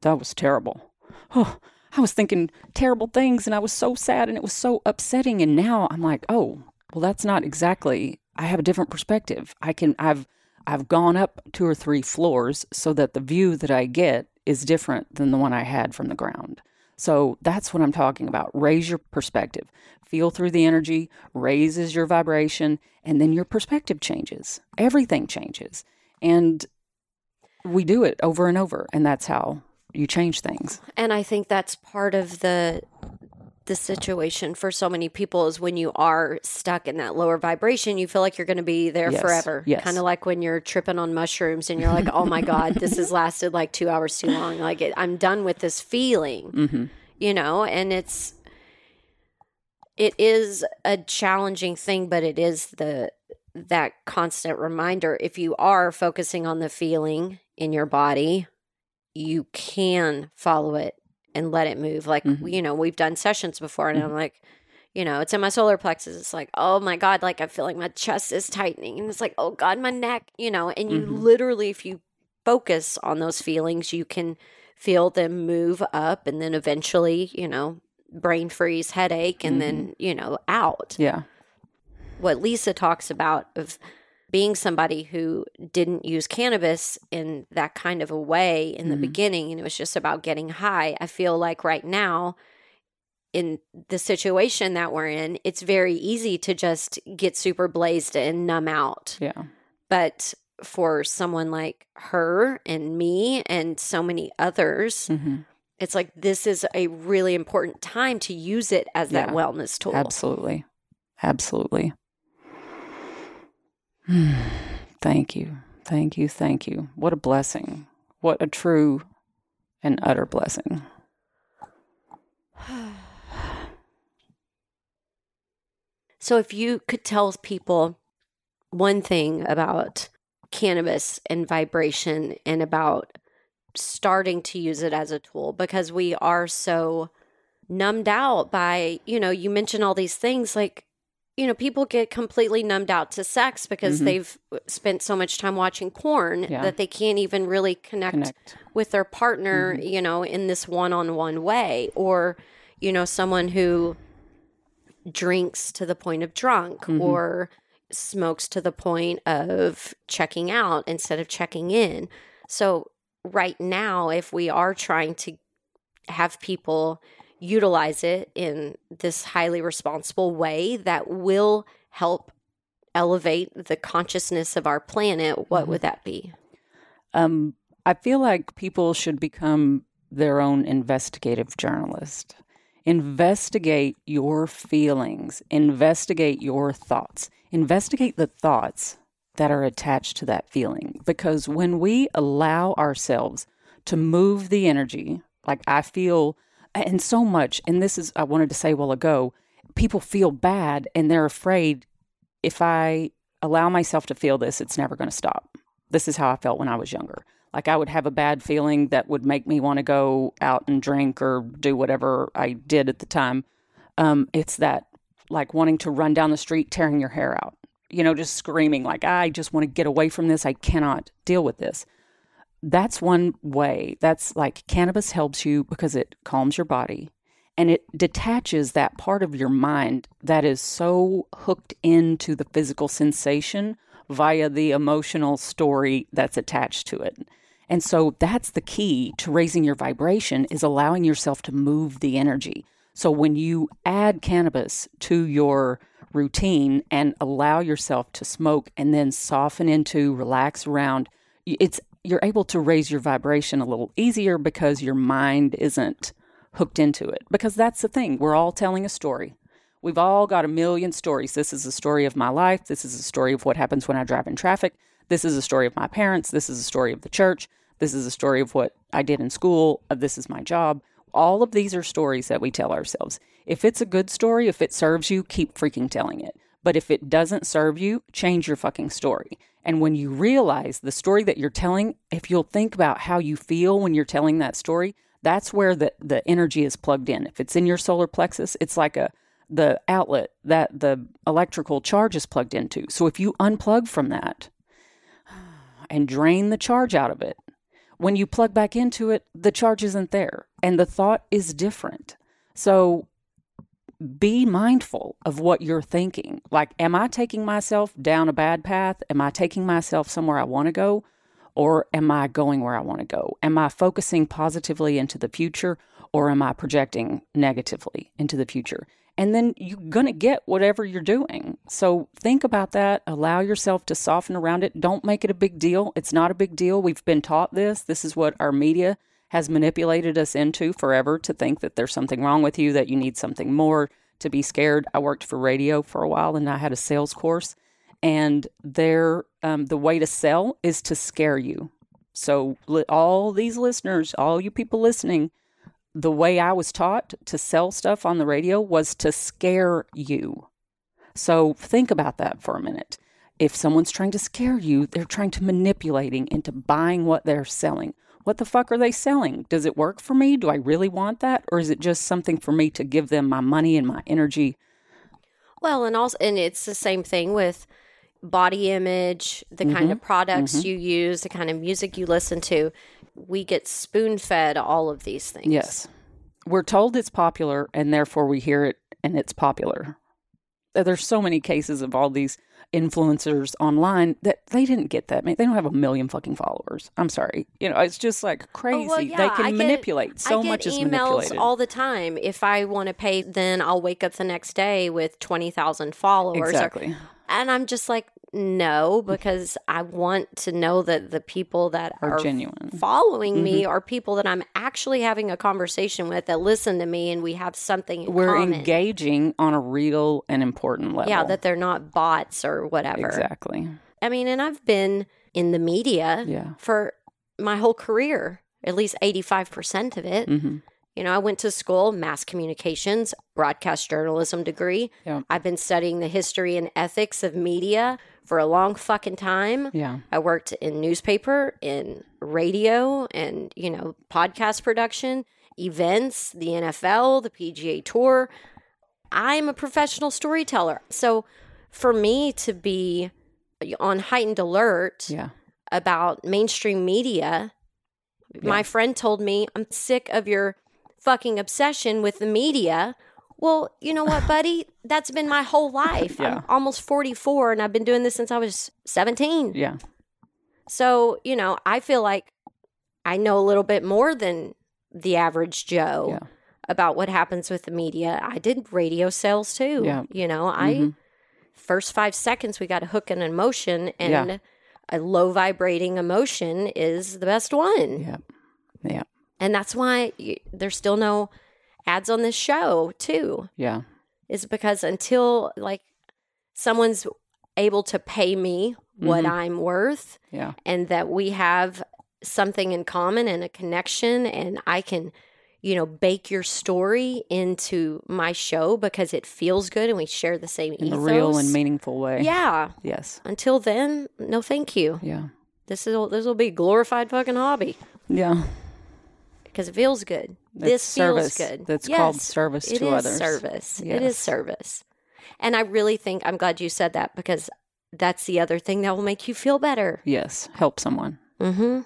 That was terrible. Oh, I was thinking terrible things and I was so sad and it was so upsetting. And now I'm like, oh, well, that's not exactly, I have a different perspective. I can, I've, I've gone up two or three floors so that the view that I get is different than the one I had from the ground. So that's what I'm talking about. Raise your perspective. Feel through the energy, raises your vibration, and then your perspective changes. Everything changes. And we do it over and over. And that's how you change things. And I think that's part of the the situation for so many people is when you are stuck in that lower vibration, you feel like you're going to be there Yes, forever. yes. Kind of like when you're tripping on mushrooms and you're like, "Oh my god, this has lasted like 2 hours too long. Like it, I'm done with this feeling." hmm You know, and it's it is a challenging thing, but it is the that constant reminder if you are focusing on the feeling in your body, you can follow it and let it move. Like, Mhm. you know, we've done sessions before and I'm like, you know, it's in my solar plexus. It's like, oh my God, like I feel like my chest is tightening. And it's like, oh God, my neck, you know, and you Mhm. literally, if you focus on those feelings, you can feel them move up and then eventually, you know, brain freeze, headache, and then, you know, out Yeah. what Lisa talks about of being somebody who didn't use cannabis in that kind of a way in the Mhm. beginning and it was just about getting high, I feel like right now in the situation that we're in, it's very easy to just get super blazed and numb out. Yeah. But for someone like her and me and so many others, hmm it's like this is a really important time to use it as that wellness tool. Absolutely. Absolutely. thank you. Thank you. Thank you. What a blessing. What a true and utter blessing. So, if you could tell people one thing about cannabis and vibration and about starting to use it as a tool, because we are so numbed out by, you know, you mentioned all these things like, you know, people get completely numbed out to sex because Mhm. they've spent so much time watching porn Yeah. that they can't even really connect, Connect. with their partner, Mm-hmm. you know, in this one on one way. Or, you know, someone who drinks to the point of drunk Mhm. or smokes to the point of checking out instead of checking in. So, right now, if we are trying to have people utilize it in this highly responsible way that will help elevate the consciousness of our planet, what Mhm. would that be? Um, I feel like people should become their own investigative journalist. Investigate your feelings, investigate your thoughts, investigate the thoughts that are attached to that feeling. Because when we allow ourselves to move the energy, like I feel, and so much, and this is, I wanted to say a while ago, people feel bad and they're afraid if I allow myself to feel this, it's never going to stop. This is how I felt when I was younger. Like I would have a bad feeling that would make me want to go out and drink or do whatever I did at the time. Um, it's that like wanting to run down the street, tearing your hair out, you know, just screaming, like, I just want to get away from this. I cannot deal with this. That's one way. That's like cannabis helps you because it calms your body and it detaches that part of your mind that is so hooked into the physical sensation via the emotional story that's attached to it. And so that's the key to raising your vibration is allowing yourself to move the energy. So when you add cannabis to your routine and allow yourself to smoke and then soften into, relax around, it's you're able to raise your vibration a little easier because your mind isn't hooked into it. Because that's the thing, we're all telling a story. We've all got a million stories. This is a story of my life. This is a story of what happens when I drive in traffic. This is a story of my parents. This is a story of the church. This is a story of what I did in school. Uh, this is my job. All of these are stories that we tell ourselves. If it's a good story, if it serves you, keep freaking telling it. But if it doesn't serve you, change your fucking story. And when you realize the story that you're telling, if you'll think about how you feel when you're telling that story, that's where the, the energy is plugged in. If it's in your solar plexus, it's like a the outlet that the electrical charge is plugged into. So if you unplug from that and drain the charge out of it, when you plug back into it, the charge isn't there and the thought is different. So be mindful of what you're thinking. Like, am I taking myself down a bad path? Am I taking myself somewhere I want to go? Or am I going where I want to go? Am I focusing positively into the future or am I projecting negatively into the future? And then you're going to get whatever you're doing. So think about that. Allow yourself to soften around it. Don't make it a big deal. It's not a big deal. We've been taught this. This is what our media has manipulated us into forever to think that there's something wrong with you, that you need something more, to be scared. I worked for radio for a while and I had a sales course, and there, um, the way to sell is to scare you. So, all these listeners, all you people listening, the way I was taught to sell stuff on the radio was to scare you. So, think about that for a minute. If someone's trying to scare you, they're trying to manipulating into buying what they're selling. What the fuck are they selling? Does it work for me? Do I really want that? Or is it just something for me to give them my money and my energy? Well, and also, and it's the same thing with body image, the kind mm-hmm. of products mm-hmm. you use, the kind of music you listen to. We get spoon fed all of these things. Yes. We're told it's popular and therefore we hear it and it's popular. there's so many cases of all these influencers online that they didn't get that. They don't have a million fucking followers. I'm sorry. You know, it's just like crazy. Oh, well, yeah, they can I get- manipulate. So I get much is emails manipulated. all the time. If I want to pay, then I'll wake up the next day with twenty thousand followers. or- exactly. and I'm just like, no, because I want to know that the people that Are are, genuine. following me Mm-hmm. are people that I'm actually having a conversation with that listen to me, and we have something in We're common. engaging on a real and important level. Yeah, that they're not bots or whatever. exactly. I mean, and I've been in the media Yeah. for my whole career, at least 85% of it. hmm You know, I went to school, mass communications, broadcast journalism degree. Yeah. I've been studying the history and ethics of media for a long fucking time. Yeah. I worked in newspaper, in radio, and, you know, podcast production, events, the NFL, the PGA Tour. I'm a professional storyteller. So for me to be on heightened alert Yeah. about mainstream media, my friend told me, I'm sick of your fucking obsession with the media. Well, you know what, buddy? That's been my whole life. Yeah. I'm almost 44 and I've been doing this since I was 17. Yeah. So, you know, I feel like I know a little bit more than the average Joe Yeah. about what happens with the media. I did radio sales too. Yeah. You know, I Mhm. first five seconds we got a hook and an emotion and Yeah. a low vibrating emotion is the best one. Yeah. Yeah. And that's why y there's still no ads on this show too. Yeah. Is because until like someone's able to pay me what Mhm. I'm worth Yeah. and that we have something in common and a connection and I can you know bake your story into my show because it feels good and we share the same In ethos. a real and meaningful way. Yeah. Yes. Until then, no thank you. Yeah. This is this will be a glorified fucking hobby Yeah. because it feels good. This service. feels good. That's called service to is others. service. It is service. And I really think I'm glad you said that because that's the other thing that will make you feel better. Yes. Help someone. Mm-hmm.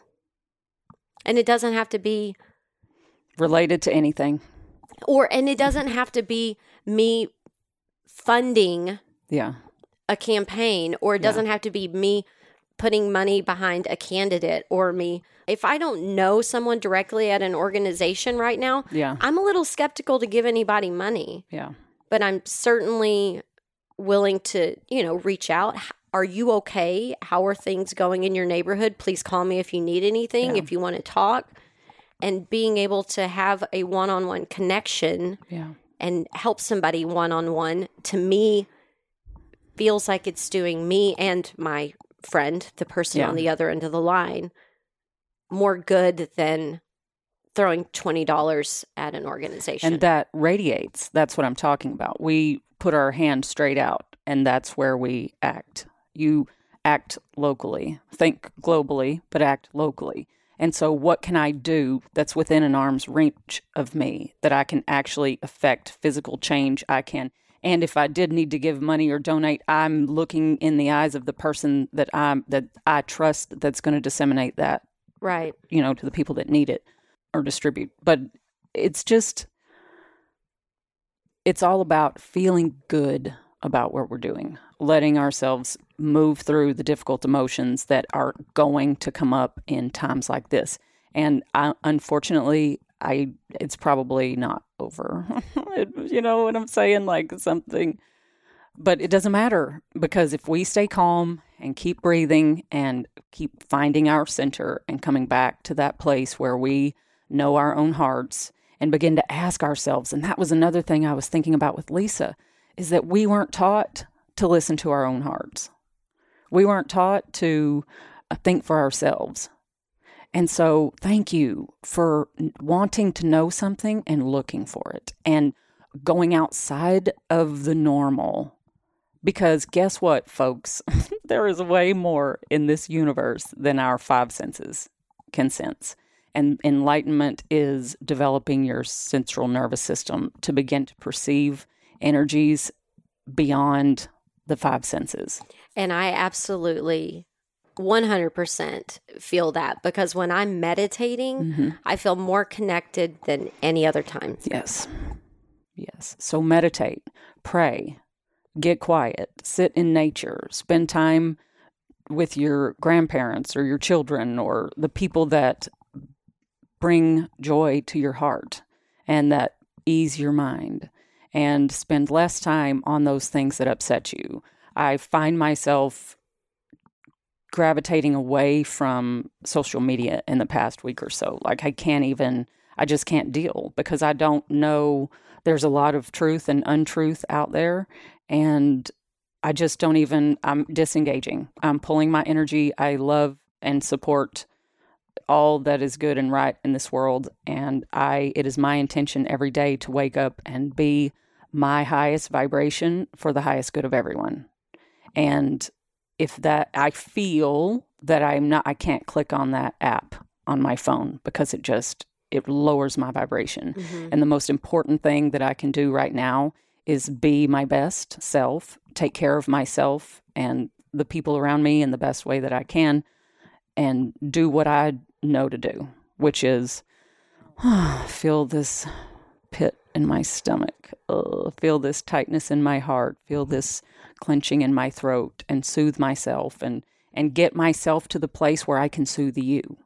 And it doesn't have to be Related to anything. or and it doesn't have to be me funding Yeah. a campaign or it doesn't have to be me putting money behind a candidate or me if I don't know someone directly at an organization right now, Yeah. I'm a little skeptical to give anybody money, Yeah. but I'm certainly willing to, you know, reach out. Are you okay? How are things going in your neighborhood? Please call me if you need anything, Yeah. if you want to talk. And being able to have a one on one connection Yeah. and help somebody one on one to me feels like it's doing me and my friend, the person Yeah. on the other end of the line, more good than throwing $20 at an organization. And that radiates. That's what I'm talking about. We put our hand straight out, and that's where we act. You act locally, think globally, but act locally. And so, what can I do that's within an arm's reach of me that I can actually affect physical change? I can. And if I did need to give money or donate, I'm looking in the eyes of the person that I'm that I trust that's going to disseminate that right. you know, to the people that need it or distribute. But it's just, it's all about feeling good about what we're doing, letting ourselves move through the difficult emotions that are going to come up in times like this. And I, unfortunately, I it's probably not over. you know what I'm saying? Like something, but it doesn't matter because if we stay calm and keep breathing and keep finding our center and coming back to that place where we know our own hearts and begin to ask ourselves, and that was another thing I was thinking about with Lisa, is that we weren't taught to listen to our own hearts. We weren't taught to uh, think for ourselves. And so, thank you for wanting to know something and looking for it and going outside of the normal. Because guess what, folks? there is way more in this universe than our five senses can sense. And enlightenment is developing your central nervous system to begin to perceive energies beyond the five senses. And I absolutely 100% feel that because when I'm meditating, Mm-hmm. I feel more connected than any other time. Yes. Yes. So meditate, pray, get quiet, sit in nature, spend time with your grandparents or your children or the people that bring joy to your heart and that ease your mind and spend less time on those things that upset you. I find myself gravitating away from social media in the past week or so. Like I can't even I just can't deal because I don't know there's a lot of truth and untruth out there and I just don't even I'm disengaging. I'm pulling my energy. I love and support all that is good and right in this world and I it is my intention every day to wake up and be my highest vibration for the highest good of everyone. And if that I feel that I'm not I can't click on that app on my phone because it just it lowers my vibration. Mhm. And the most important thing that I can do right now is be my best self, take care of myself and the people around me in the best way that I can and do what I know to do, which is feel this pit in my stomach, uh, feel this tightness in my heart, feel this clenching in my throat, and soothe myself and and get myself to the place where I can soothe you,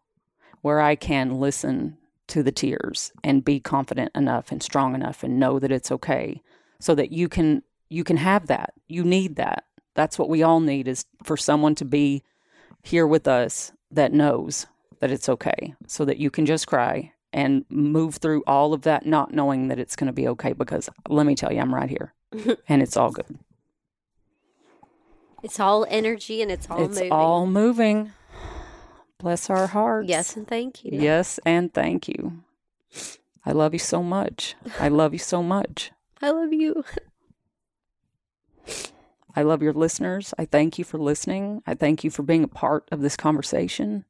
where I can listen to the tears and be confident enough and strong enough and know that it's okay, so that you can you can have that. You need that. That's what we all need is for someone to be here with us that knows that it's okay, so that you can just cry and move through all of that not knowing that it's going to be okay because let me tell you I'm right here and it's all good. It's all energy and it's all it's moving. all moving. Bless our hearts. yes, and thank you. Yes, and thank you. I love you so much. I love you so much. I love you. I love your listeners. I thank you for listening. I thank you for being a part of this conversation.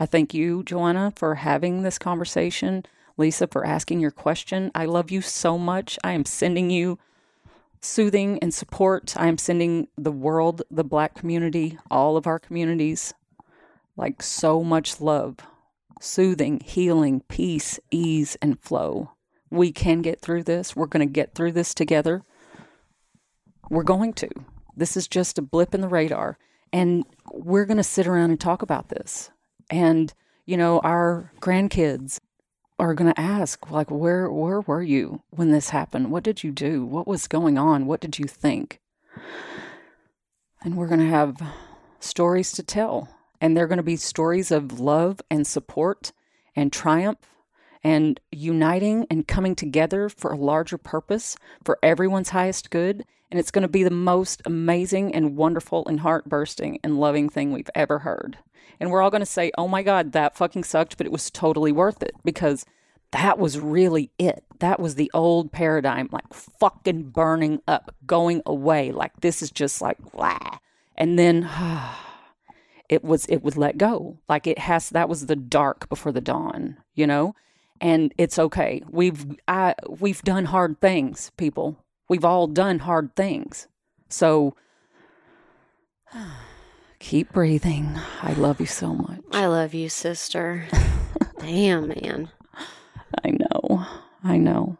I thank you, Joanna, for having this conversation. Lisa, for asking your question. I love you so much. I am sending you soothing and support. I am sending the world, the black community, all of our communities, like so much love, soothing, healing, peace, ease, and flow. We can get through this. We're going to get through this together. We're going to. This is just a blip in the radar. And we're going to sit around and talk about this. And, you know, our grandkids are going to ask like where where were you when this happened? What did you do? What was going on? What did you think? And we're going to have stories to tell. And they're going to be stories of love and support and triumph and uniting and coming together for a larger purpose for everyone's highest good. And it's going to be the most amazing and wonderful and heart bursting and loving thing we've ever heard. And we're all going to say, oh my God, that fucking sucked, but it was totally worth it because that was really it. That was the old paradigm, like fucking burning up, going away. Like this is just like. And then it was, it would let go. Like it has, that was the dark before the dawn, you know? And it's okay. We've, I, we've done hard things, people. We've all done hard things. So keep breathing. I love you so much. I love you, sister. Damn, man. I know. I know.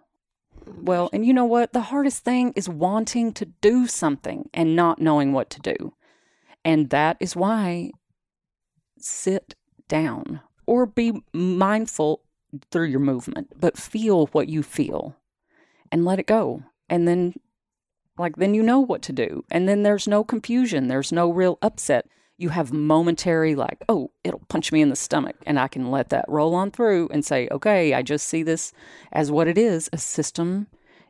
Well, and you know what? The hardest thing is wanting to do something and not knowing what to do. And that is why sit down or be mindful through your movement, but feel what you feel and let it go. And then, like, then you know what to do. And then there's no confusion, there's no real upset. You have momentary, like, oh, it'll punch me in the stomach. And I can let that roll on through and say, okay, I just see this as what it is a system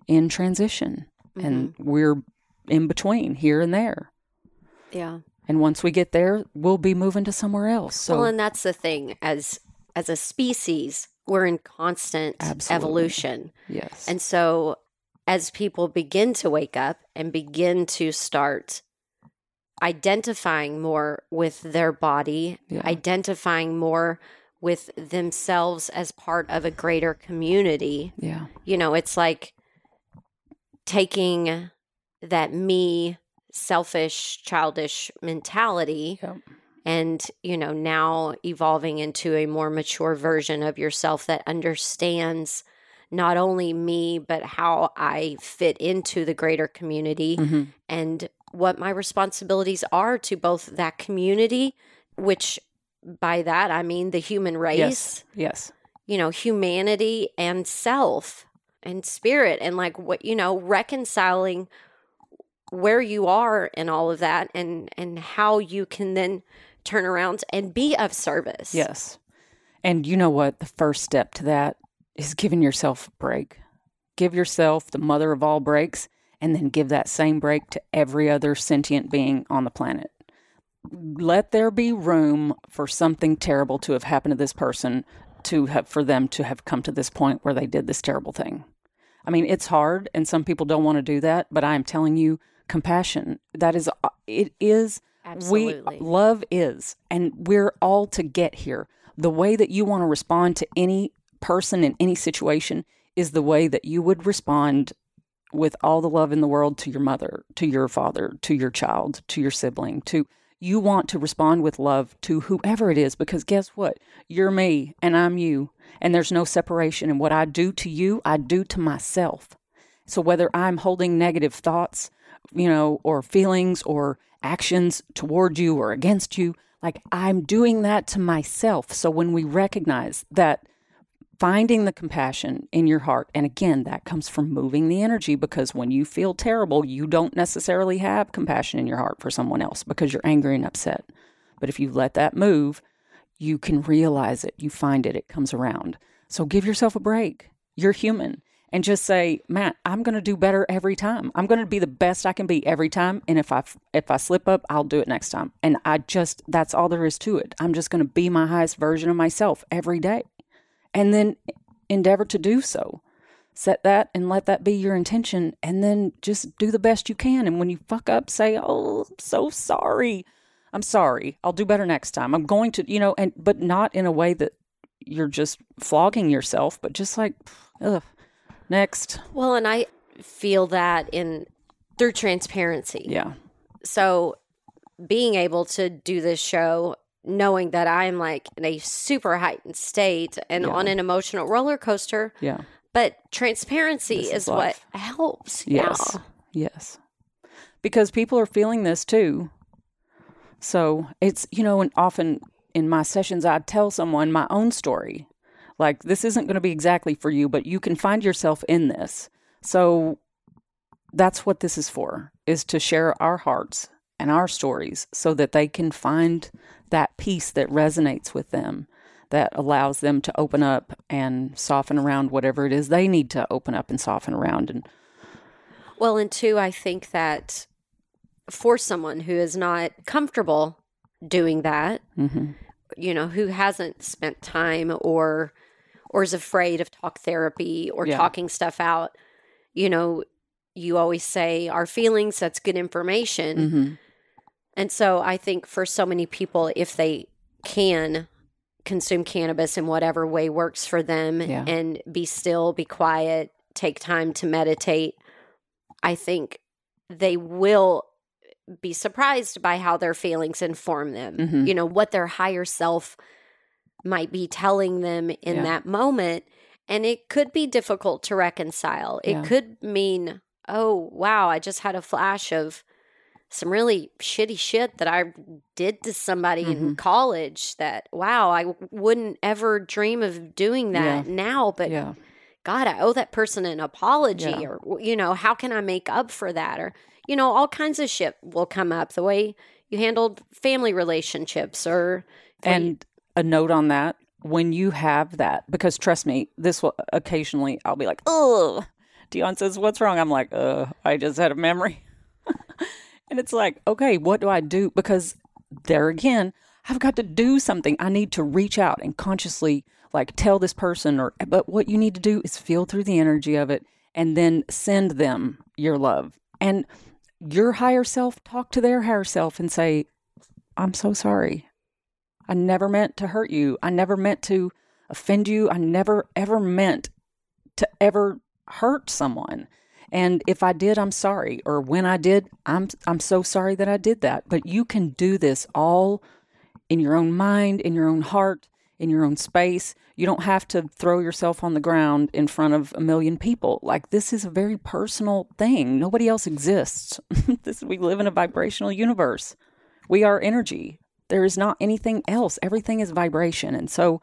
in transition. And mm-hmm. we're in between here and there. Yeah. And once we get there, we'll be moving to somewhere else. So, well, and that's the thing. As as a species, we're in constant Absolutely. evolution. yes. And so as people begin to wake up and begin to start identifying more with their body, Yeah. identifying more with themselves as part of a greater community, yeah. you know, it's like taking that me selfish childish mentality Yep. And you know now evolving into a more mature version of yourself that understands not only me, but how I fit into the greater community Mhm. and what my responsibilities are to both that community, which by that I mean the human race, Yes. Yes. you know, humanity and self and spirit, and like what, you know, reconciling where you are and all of that and and how you can then turn around and be of service. Yes. And you know what? The first step to that is giving yourself a break. Give yourself the mother of all breaks and then give that same break to every other sentient being on the planet. Let there be room for something terrible to have happened to this person to have for them to have come to this point where they did this terrible thing. I mean, it's hard and some people don't want to do that, but I am telling you compassion that is it is Absolutely. we love is, and we're all to get here. The way that you want to respond to any person in any situation is the way that you would respond with all the love in the world to your mother, to your father, to your child, to your sibling, to you want to respond with love to whoever it is because guess what? You're me and I'm you. And there's no separation. And what I do to you, I do to myself. So whether I'm holding negative thoughts, you know, or feelings or actions toward you or against you, like I'm doing that to myself. So when we recognize that finding the compassion in your heart, and again, that comes from moving the energy because when you feel terrible, you don't necessarily have compassion in your heart for someone else because you're angry and upset. But if you let that move, you can realize it, you find it, it comes around. So give yourself a break. You're human. And just say, Matt, I'm going to do better every time. I'm going to be the best I can be every time. And if I if I slip up, I'll do it next time. And I just that's all there is to it. I'm just going to be my highest version of myself every day, and then endeavor to do so. Set that and let that be your intention, and then just do the best you can. And when you fuck up, say, "Oh, I'm so sorry. I'm sorry. I'll do better next time. I'm going to, you know, and but not in a way that you're just flogging yourself, but just like, ugh, next. Well, and I feel that in through transparency. Yeah. So being able to do this show knowing that I'm like in a super heightened state and Yeah. on an emotional roller coaster, Yeah. but transparency is is, what helps. Yes. Yes. Because people are feeling this too. So it's, you know, and often in my sessions, I tell someone my own story. Like, this isn't going to be exactly for you, but you can find yourself in this. So that's what this is for, is to share our hearts and our stories so that they can find that peace that resonates with them, that allows them to open up and soften around whatever it is they need to open up and soften around. And Well, and two, I think that for someone who is not comfortable doing that, mhm. you know, who hasn't spent time or or is afraid of talk therapy or Yeah. talking stuff out, you know, you always say our feelings, that's good information. Mhm. And so I think for so many people, if they can consume cannabis in whatever way works for them Yeah. and be still, be quiet, take time to meditate, I think they will be surprised by how their feelings inform them. Mhm. You know, what their higher self might be telling them in Yeah. that moment. And it could be difficult to reconcile. It Yeah. could mean, oh, wow, I just had a flash of some really shitty shit that I did to somebody Mm-hmm. in college that, wow, I wouldn't ever dream of doing that now. But yeah. God, I owe that person an apology, Yeah. or, you know, how can I make up for that? Or, you know, all kinds of shit will come up the way you handled family relationships or, And a note on that when you have that, because trust me, this will occasionally, I'll be like, oh, Dion says, what's wrong? I'm like, uh, I just had a memory. and it's like, okay, what do I do? Because there again, I've got to do something. I need to reach out and consciously like tell this person or but what you need to do is feel through the energy of it and then send them your love. And your higher self talk to their higher self and say, I'm so sorry. I never meant to hurt you. I never meant to offend you. I never ever meant to ever hurt someone. And if I did, I'm sorry. Or when I did, I'm I'm so sorry that I did that. But you can do this all in your own mind, in your own heart, in your own space. You don't have to throw yourself on the ground in front of a million people. Like this is a very personal thing. Nobody else exists. this we live in a vibrational universe. We are energy. There is not anything else. Everything is vibration. And so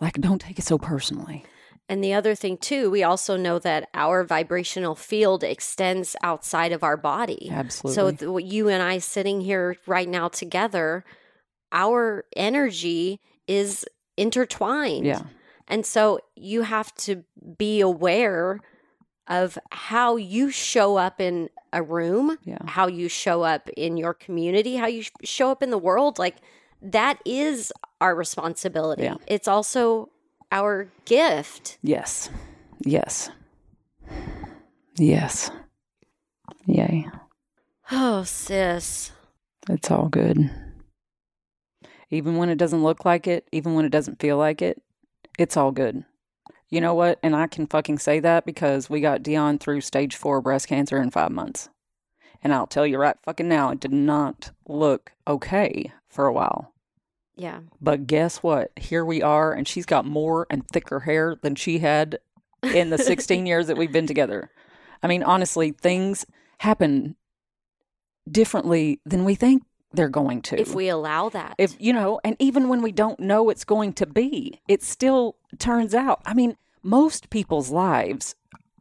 like don't take it so personally. And the other thing, too, we also know that our vibrational field extends outside of our body. Absolutely. So, th- you and I sitting here right now together, our energy is intertwined. Yeah. And so, you have to be aware of how you show up in a room, Yeah. how you show up in your community, how you sh- show up in the world. Like, that is our responsibility. Yeah. It's also our gift. Yes. Yes. Yes. Yay. Oh, sis. It's all good. Even when it doesn't look like it, even when it doesn't feel like it, it's all good. You know what? And I can fucking say that because we got Dion through stage four breast cancer in five months. And I'll tell you right fucking now, it did not look okay for a while. Yeah. But guess what? Here we are, and she's got more and thicker hair than she had in the 16 years that we've been together. I mean, honestly, things happen differently than we think they're going to. If we allow that. if you know, and even when we don't know it's going to be, it still turns out. I mean, most people's lives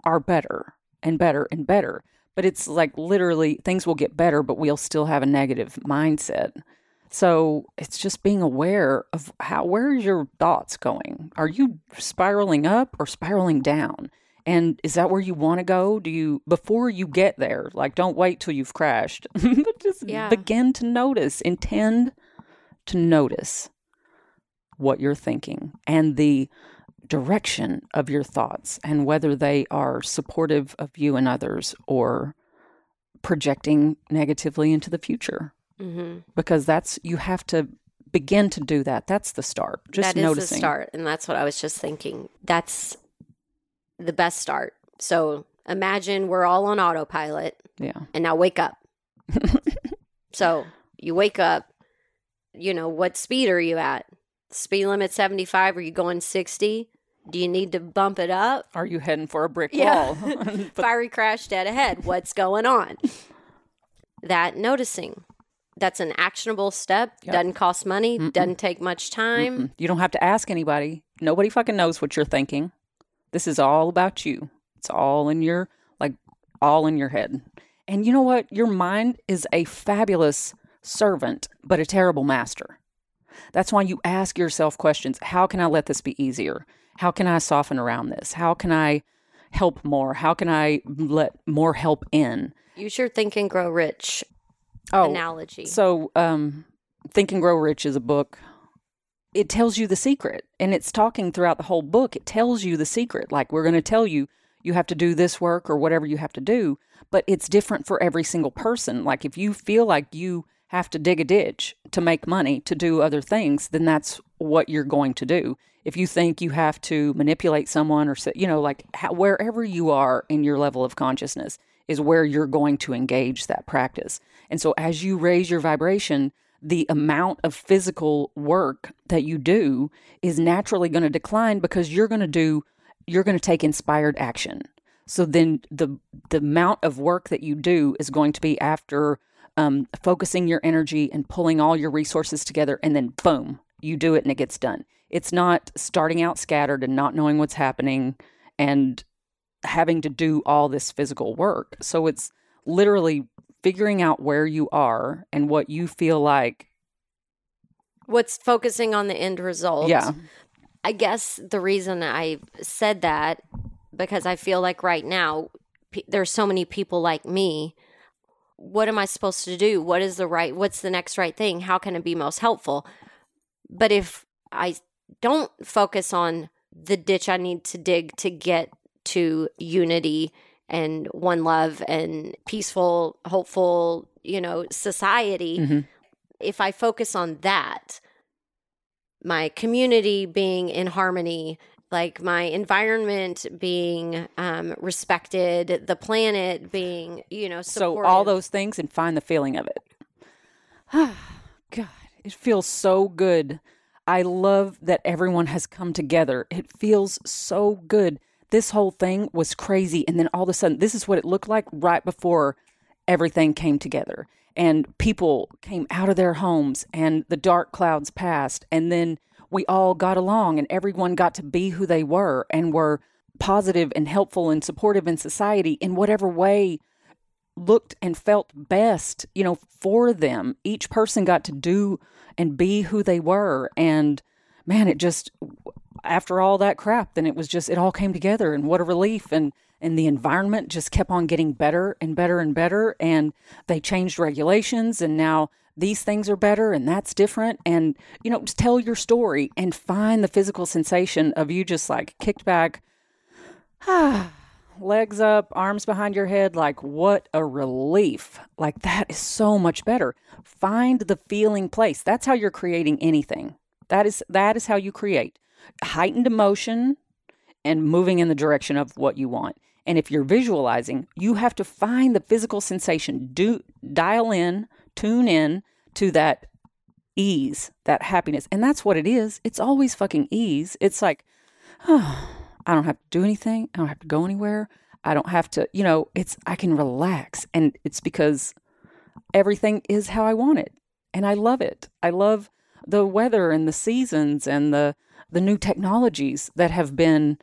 are better and better and better, but it's like literally things will get better, but we'll still have a negative mindset. So it's just being aware of how where are your thoughts going? Are you spiraling up or spiraling down? And is that where you want to go? Do you before you get there? Like don't wait till you've crashed. but just Yeah. begin to notice, intend to notice what you're thinking and the direction of your thoughts and whether they are supportive of you and others or projecting negatively into the future hmm because that's you have to begin to do that that's the start just That is noticing the start. And that's what I was just thinking. That's the best start. So imagine we're all on autopilot yeah and now wake up. so you wake up, you know, what speed are you at? Speed limit 75, are you going 60? Do you need to bump it up? are you heading for a brick Yeah. wall Fiery crash dead ahead. What's going on? that noticing. That's an actionable step. Yep. Doesn't cost money. Doesn't take much time. Mm-mm. you don't have to ask anybody nobody fucking knows what you're thinking this is all about you it's all in your like all in your head and you know what your mind is a fabulous servant but a terrible master That's why you ask yourself questions. How can I let this be easier? How can I soften around this? How can I help more? How can I let more help in? Use your think and grow rich Oh, analogy. so um, Think and Grow Rich is a book. It tells you the secret, and it's talking throughout the whole book. It tells you the secret. Like we're going to tell you, you have to do this work or whatever you have to do, but it's different for every single person. Like if you feel like you have to dig a ditch to make money to do other things, then that's what you're going to do. If you think you have to manipulate someone or, you know, like how, wherever you are in your level of consciousness is where you're going to engage that practice. And so as you raise your vibration, the amount of physical work that you do is naturally going to decline because you're going to do you're going to take inspired action. So then the the amount of work that you do is going to be after um, focusing your energy and pulling all your resources together, and then boom, you do it and it gets done. It's not starting out scattered and not knowing what's happening and having to do all this physical work. So it's literally figuring out where you are and what you feel like. What's focusing on the end result? Yeah. I guess the reason I said that because I feel like right now pe- there's so many people like me. What am I supposed to do? What is the right? What's the next right thing? How can it be most helpful? But if I don't focus on the ditch I need to dig to get to unity and one love and peaceful, hopeful, you know, society, Mhm. if I focus on that, my community being in harmony, like my environment being um, respected, the planet being, you know, So all those things and find the feeling of it. God, it feels so good. I love that everyone has come together. It feels so good. This whole thing was crazy. And then all of a sudden, this is what it looked like right before everything came together. And people came out of their homes and the dark clouds passed. And then we all got along and everyone got to be who they were and were positive and helpful and supportive in society in whatever way looked and felt best, you know, for them. Each person got to do and be who they were. And man, it just, after all that crap, then it was just, it all came together and what a relief. And, and the environment just kept on getting better and better and better. And they changed regulations and now these things are better and that's different. And, you know, just tell your story and find the physical sensation of you just like kicked back. Ah legs up, arms behind your head. Like, what a relief. Like, that is so much better. Find the feeling place. That's how you're creating anything. That is that is how you create heightened emotion and moving in the direction of what you want. And if you're visualizing, you have to find the physical sensation. Do dial in, tune in to that ease, that happiness. And that's what it is. It's always fucking ease. It's like, oh, I don't have to do anything. I don't have to go anywhere. I don't have to, you know, it's, I can relax. And it's because everything is how I want it. And I love it. I love the weather and the seasons and the, the new technologies that have been,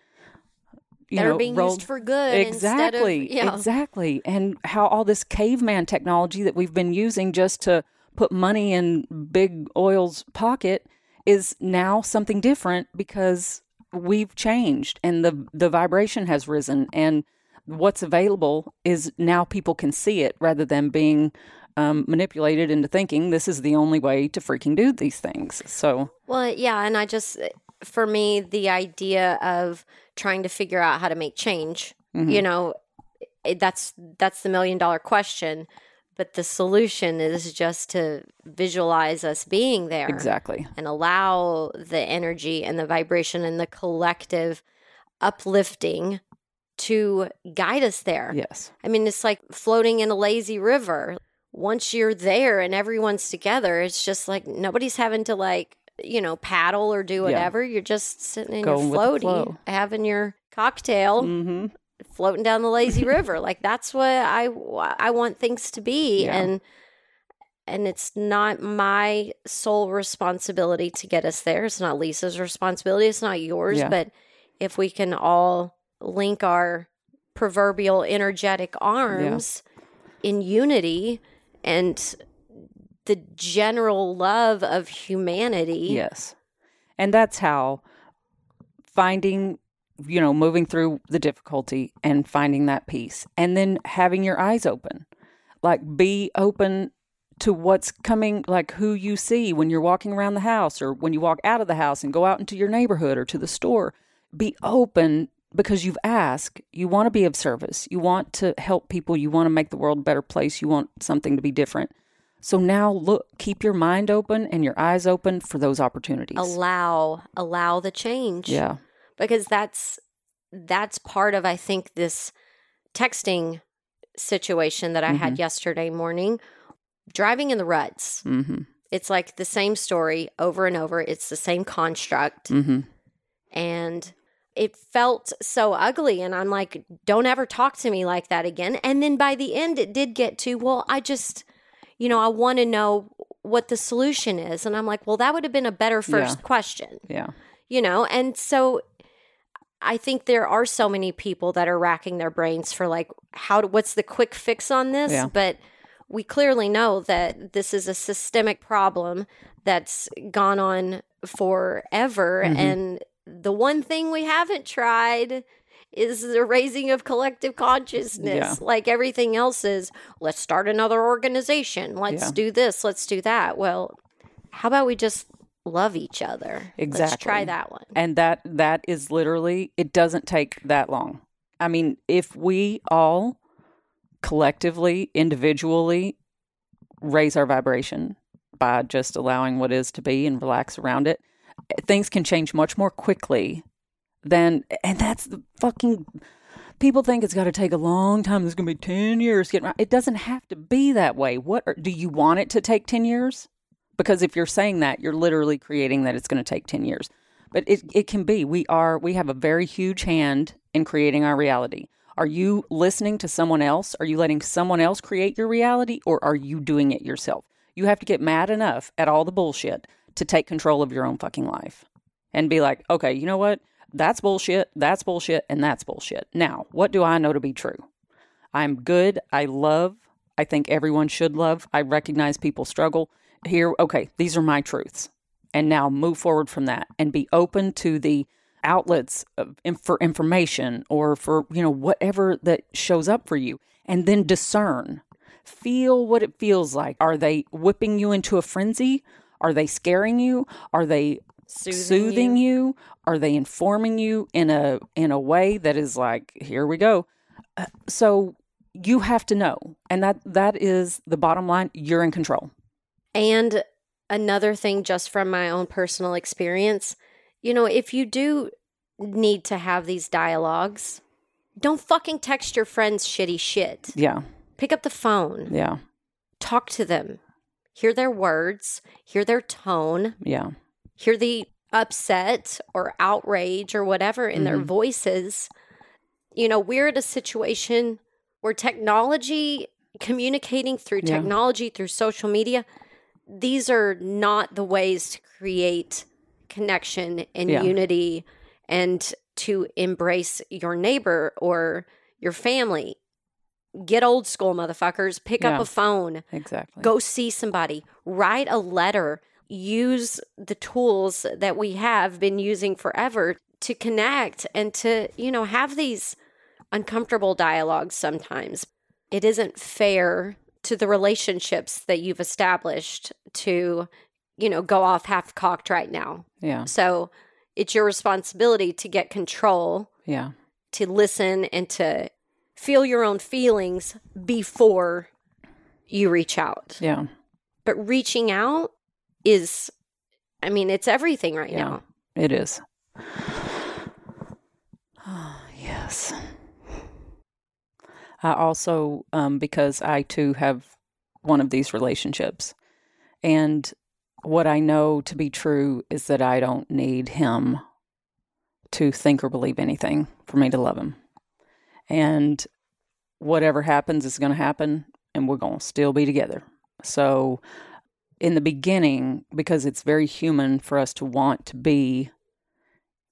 you that know, are being rolled- used for good. Exactly. Of, Exactly. And how all this caveman technology that we've been using just to put money in big oil's pocket is now something different because we've changed and the the vibration has risen and what's available is now people can see it rather than being um, manipulated into thinking this is the only way to freaking do these things. So Well, yeah, and I just for me the idea of trying to figure out how to make change, Mm-hmm. you know that's that's the million dollar question, but the solution is just to visualize us being there exactly. and allow the energy and the vibration and the collective uplifting to guide us there. Yes. I mean, it's like floating in a lazy river. Once you're there and everyone's together, it's just like nobody's having to like, you know, paddle or do whatever. You're just sitting in Going your floaty, having your cocktail, Mm-hmm. floating down the lazy river. Like that's what I I want things to be Yeah. and and it's not my sole responsibility to get us there. It's not Lisa's responsibility. It's not yours, Yeah. but if we can all link our proverbial energetic arms in unity and the general love of humanity. Yes. And that's how finding, you know, moving through the difficulty and finding that peace and then having your eyes open. Like be open to what's coming, like who you see when you're walking around the house or when you walk out of the house and go out into your neighborhood or to the store. Be open because you've asked. You want to be of service. You want to help people. You want to make the world a better place. You want something to be different. So now look, keep your mind open and your eyes open for those opportunities. Allow allow the change. Yeah. because that's that's part of I think this texting situation that I had yesterday morning. Driving in the ruts. Mm-hmm. It's like the same story over and over. It's the same construct. Mm-hmm. And it felt so ugly. And I'm like, don't ever talk to me like that again. And then by the end, it did get to, well, I just, you know, I want to know what the solution is. And I'm like, well, that would have been a better first Yeah. question Yeah. you know and so i think there are so many people that are racking their brains for like how to, what's the quick fix on this Yeah. but we clearly know that this is a systemic problem that's gone on forever Mhm. and the one thing we haven't tried is the raising of collective consciousness Yeah. like everything else is let's start another organization let's Yeah. do this let's do that well how about we just love each other let's try that one And that that is literally it doesn't take that long. I mean, if we all collectively, individually raise our vibration by just allowing what is to be and relax around it, things can change much more quickly than and that's the fucking people think it's got to take a long time there's going to be 10 years to get around. it doesn't have to be that way what are, do you want it to take 10 years Because if you're saying that, you're literally creating that it's going to take 10 years. But it, it can be. We are we have a very huge hand in creating our reality. Are you listening to someone else? Are you letting someone else create your reality or are you doing it yourself? You have to get mad enough at all the bullshit to take control of your own fucking life and be like, okay, you know what? That's bullshit, that's bullshit, and that's bullshit. Now, what do I know to be true? I'm good. I love. I think everyone should love. I recognize people struggle. Here, okay, these are my truths. And now move forward from that and be open to the outlets of, for information or for, you know, whatever that shows up for you. And then discern. Feel what it feels like. Are they whipping you into a frenzy? Are they scaring you? Are they Soothing soothing you? Are they informing you in a in a way that is like, here we go? Uh, so you have to know, and that that is the bottom line. You're in control. And another thing, just from my own personal experience, you know, if you do need to have these dialogues, don't fucking text your friends shitty shit. Yeah, Pick up the phone, yeah, talk to them, hear their words, hear their tone, yeah, hear the upset or outrage or whatever in their Mhm. voices. You know, we're at a situation where technology, communicating through Yeah. technology, through social media, these are not the ways to create connection and Yeah. unity and to embrace your neighbor or your family. Get old school, motherfuckers. Pick Yeah. up a phone exactly. go see somebody, write a letter, use the tools that we have been using forever to connect and to, you know, have these uncomfortable dialogues sometimes. It isn't fair to the relationships that you've established to, you know, go off half cocked right now. Yeah, So it's your responsibility to get control, yeah, to listen, and to feel your own feelings before you reach out yeah, but reaching out is i mean it's everything right Yeah. now it is. yes. I also, um, because I too have one of these relationships, and what I know to be true is that I don't need him to think or believe anything for me to love him. And whatever happens is going to happen, and we're going to still be together. So, in the beginning, because it's very human for us to want to be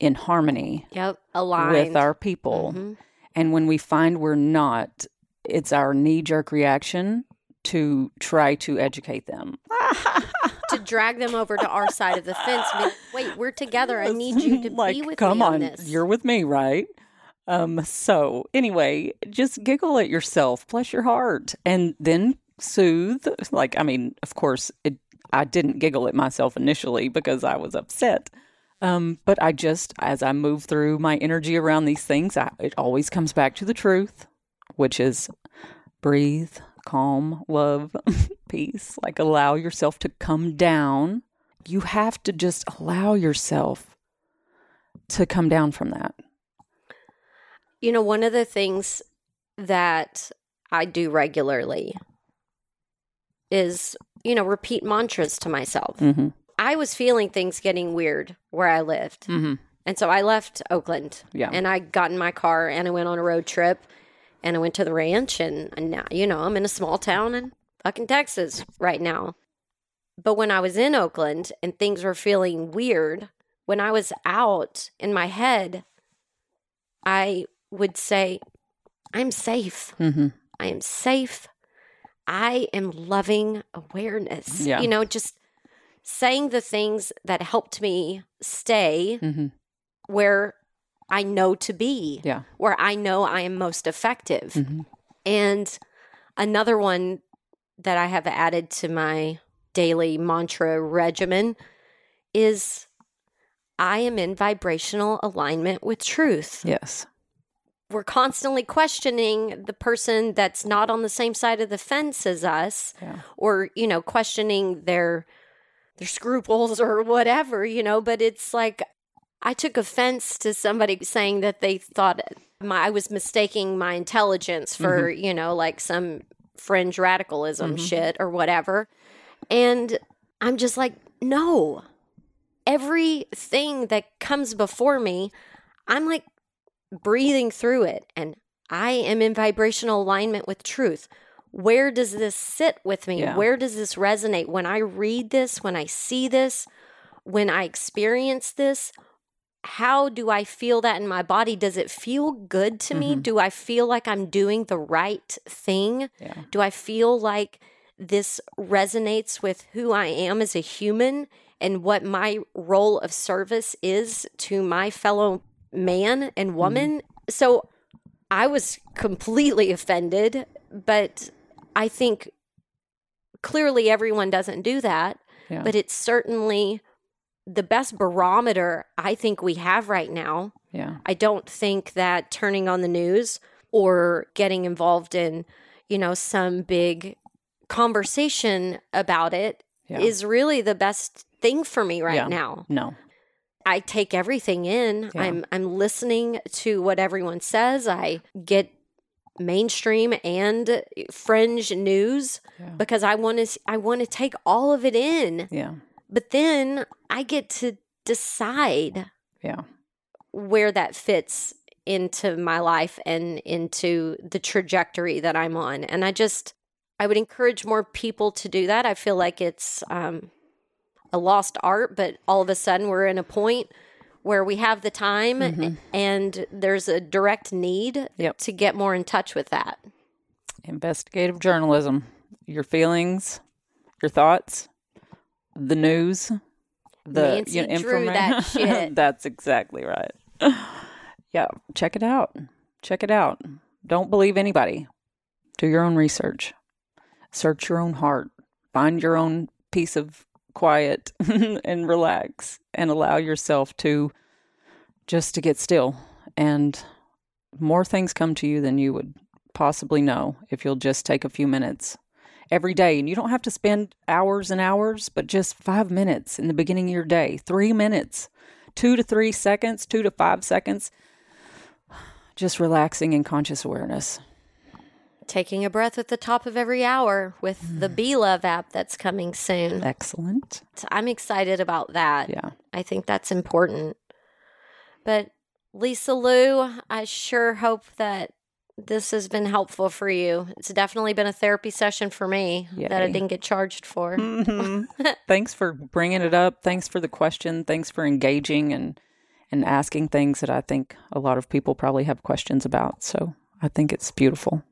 in harmony yep aligned with our people. Mhm. And when we find we're not, it's our knee jerk reaction to try to educate them. to drag them over to our side of the fence wait we're together i need you to like, be with come me on, on, this you're with me, right? Um, so anyway, just giggle at yourself, bless your heart, and then soothe. Like, I mean, of course, it, I didn't giggle at myself initially because I was upset. Um, but I just, as I move through my energy around these things, I, it always comes back to the truth, which is breathe, calm, love, peace. Like, allow yourself to come down. You have to just allow yourself to come down from that. you know one of the things that i do regularly is you know repeat mantras to myself Mm-hmm. i was feeling things getting weird where i lived Mm-hmm. And so I left Oakland. Yeah. And I got in my car and I went on a road trip and I went to the ranch and, and now, you know, I'm in a small town in fucking Texas right now. But when I was in Oakland and things were feeling weird, when I was out in my head, I would say, I'm safe. Mm-hmm. I am safe. I am loving awareness. Yeah. You know, just saying the things that helped me stay Mm-hmm. where I know to be, Yeah. where I know I am most effective. Mm-hmm. And another one that I have added to my daily mantra regimen is I am in vibrational alignment with truth. Yes. We're constantly questioning the person that's not on the same side of the fence as us Yeah. or, you know, questioning their their scruples or whatever, you know, but it's like I took offense to somebody saying that they thought my, I was mistaking my intelligence for, you know, like some fringe radicalism Mhm. shit or whatever. And I'm just like, no. Everything that comes before me, I'm like breathing through it and I am in vibrational alignment with truth. Where does this sit with me? Yeah. Where does this resonate? When I read this, when I see this, when I experience this, how do I feel that in my body? Does it feel good to me? Mm-hmm. Do I feel like I'm doing the right thing? Yeah. Do I feel like this resonates with who I am as a human and what my role of service is to my fellow man and mm-hmm. woman? So I was completely offended, but I think clearly everyone doesn't do that. Yeah. But it's certainly the best barometer I think we have right now. Yeah. I don't think that turning on the news or getting involved in, you know, some big conversation about it is Yeah. really the best thing for me right Yeah. now. No. I take everything in. Yeah. I'm I'm listening to what everyone says. I get mainstream and fringe news Yeah. because I want to I want to take all of it in. Yeah. But then I get to decide Yeah. where that fits into my life and into the trajectory that I'm on. And I just, I would encourage more people to do that. I feel like it's um, a lost art, but all of a sudden we're in a point where we have the time mm-hmm. and there's a direct need Yep. to get more in touch with that. Investigative journalism. Your feelings, your thoughts, the news, the Nancy you know, drew that information. shit. That's exactly right. yeah, check it out. Check it out. Don't believe anybody. Do your own research. Search your own heart. Find your own piece of quiet and relax and allow yourself to just to get still and more things come to you than you would possibly know if you'll just take a few minutes every day. And you don't have to spend hours and hours, but just five minutes in the beginning of your day, three minutes, two to three seconds, two to five seconds, just relaxing in conscious awareness. Taking a breath at the top of every hour with the Be Love app that's coming soon. Excellent. I'm excited about that. Yeah. I think that's important. But Lisa Lou, I sure hope that this has been helpful for you. It's definitely been a therapy session for me that I didn't get charged for. Mhm. Thanks for bringing it up. Thanks for the question. Thanks for engaging and and asking things that I think a lot of people probably have questions about. So I think it's beautiful.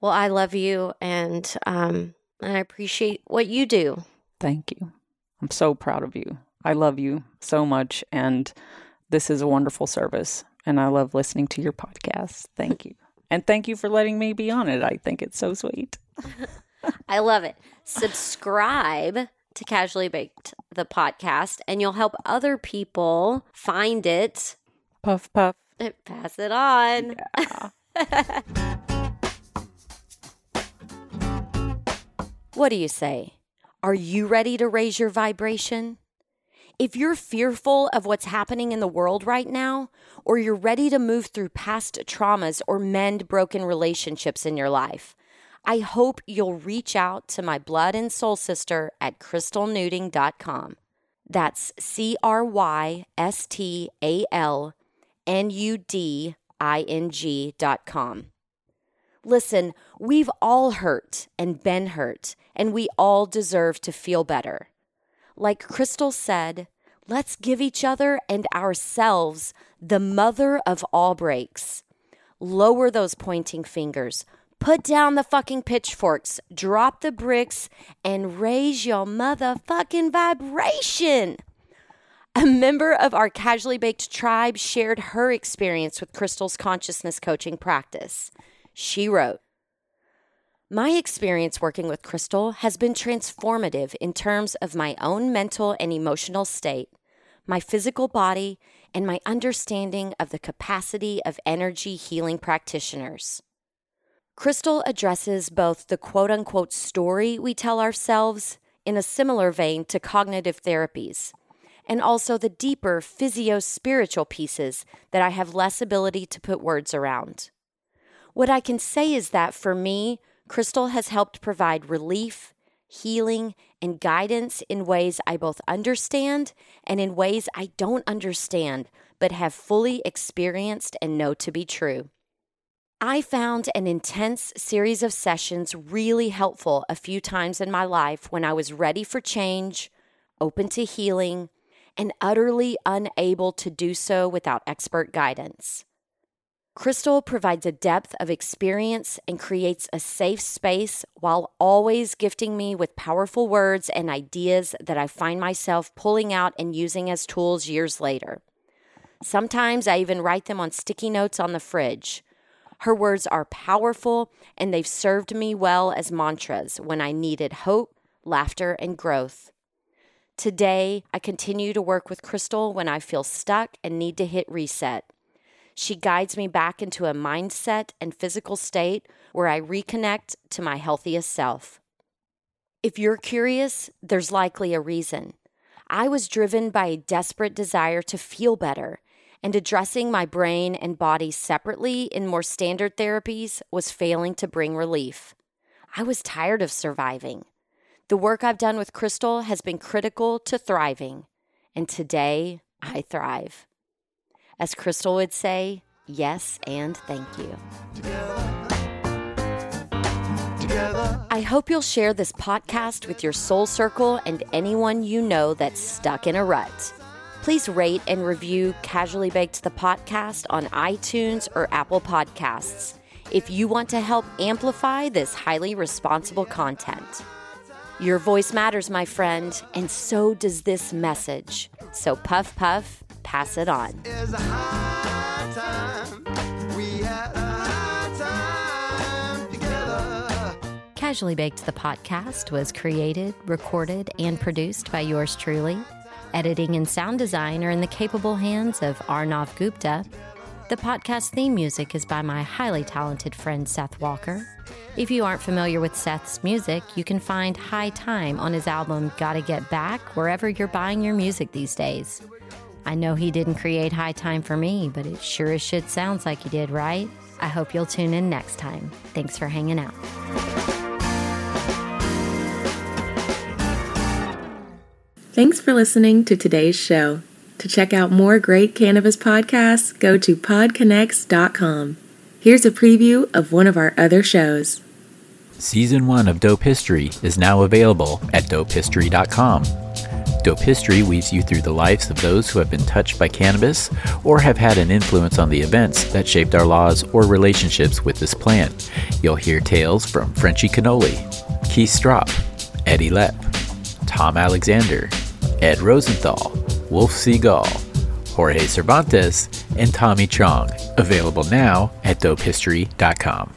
Well, I love you and um and I appreciate what you do. Thank you. I'm so proud of you. I love you so much. And this is a wonderful service. And I love listening to your podcast. Thank you. And thank you for letting me be on it. I think it's so sweet. I love it. Subscribe to Casually Baked the podcast and you'll help other people find it. Puff, puff. Pass it on. What do you say? Are you ready to raise your vibration? If you're fearful of what's happening in the world right now, or you're ready to move through past traumas or mend broken relationships in your life, I hope you'll reach out to my blood and soul sister at crystalnuding.com. That's C R Y S T A L N U D I N G dot com. Listen, we've all hurt and been hurt, and we all deserve to feel better. Like Crystal said, let's give each other and ourselves the mother of all breaks. Lower those pointing fingers. Put down the fucking pitchforks, drop the bricks, and raise your motherfucking vibration. A member of our Casually Baked tribe shared her experience with Crystal's consciousness coaching practice. She wrote, My experience working with Crystal has been transformative in terms of my own mental and emotional state, my physical body, and my understanding of the capacity of energy healing practitioners. Crystal addresses both the quote unquote story we tell ourselves in a similar vein to cognitive therapies, and also the deeper physio spiritual pieces that I have less ability to put words around. What I can say is that for me, Crystal has helped provide relief, healing, and guidance in ways I both understand and in ways I don't understand, but have fully experienced and know to be true. I found an intense series of sessions really helpful a few times in my life when I was ready for change, open to healing, and utterly unable to do so without expert guidance. Crystal provides a depth of experience and creates a safe space while always gifting me with powerful words and ideas that I find myself pulling out and using as tools years later. Sometimes I even write them on sticky notes on the fridge. Her words are powerful and they've served me well as mantras when I needed hope, laughter, and growth. Today, I continue to work with Crystal when I feel stuck and need to hit reset. She guides me back into a mindset and physical state where I reconnect to my healthiest self. If you're curious, there's likely a reason. I was driven by a desperate desire to feel better, and addressing my brain and body separately in more standard therapies was failing to bring relief. I was tired of surviving. The work I've done with Crystal has been critical to thriving, and today I thrive. As Crystal would say, yes and thank you. I hope you'll share this podcast with your soul circle and anyone you know that's stuck in a rut. Please rate and review Casually Baked the podcast on iTunes or Apple Podcasts if you want to help amplify this highly responsible content. Your voice matters, my friend, and so does this message. So puff puff pass it on. Casually Baked the podcast was created, recorded, and produced by yours truly. Editing and sound design are in the capable hands of Arnav Gupta. The podcast theme music is by my highly talented friend Seth Walker. If you aren't familiar with Seth's music, you can find High Time on his album Gotta Get Back wherever you're buying your music these days. I know he didn't create High Time for me, but it sure as shit sounds like he did, right? I hope you'll tune in next time. Thanks for hanging out. Thanks for listening to today's show. To check out more great cannabis podcasts, go to podconnects.com. Here's a preview of one of our other shows. Season 1 of Dope History is now available at dopehistory.com. Dope History weaves you through the lives of those who have been touched by cannabis or have had an influence on the events that shaped our laws or relationships with this plant. You'll hear tales from Frenchy Cannoli, Keith Stroup, Eddie Lepp, Tom Alexander, Ed Rosenthal, Wolf Seagal, Jorge Cervantes, and Tommy Chong. Available now at dopehistory.com.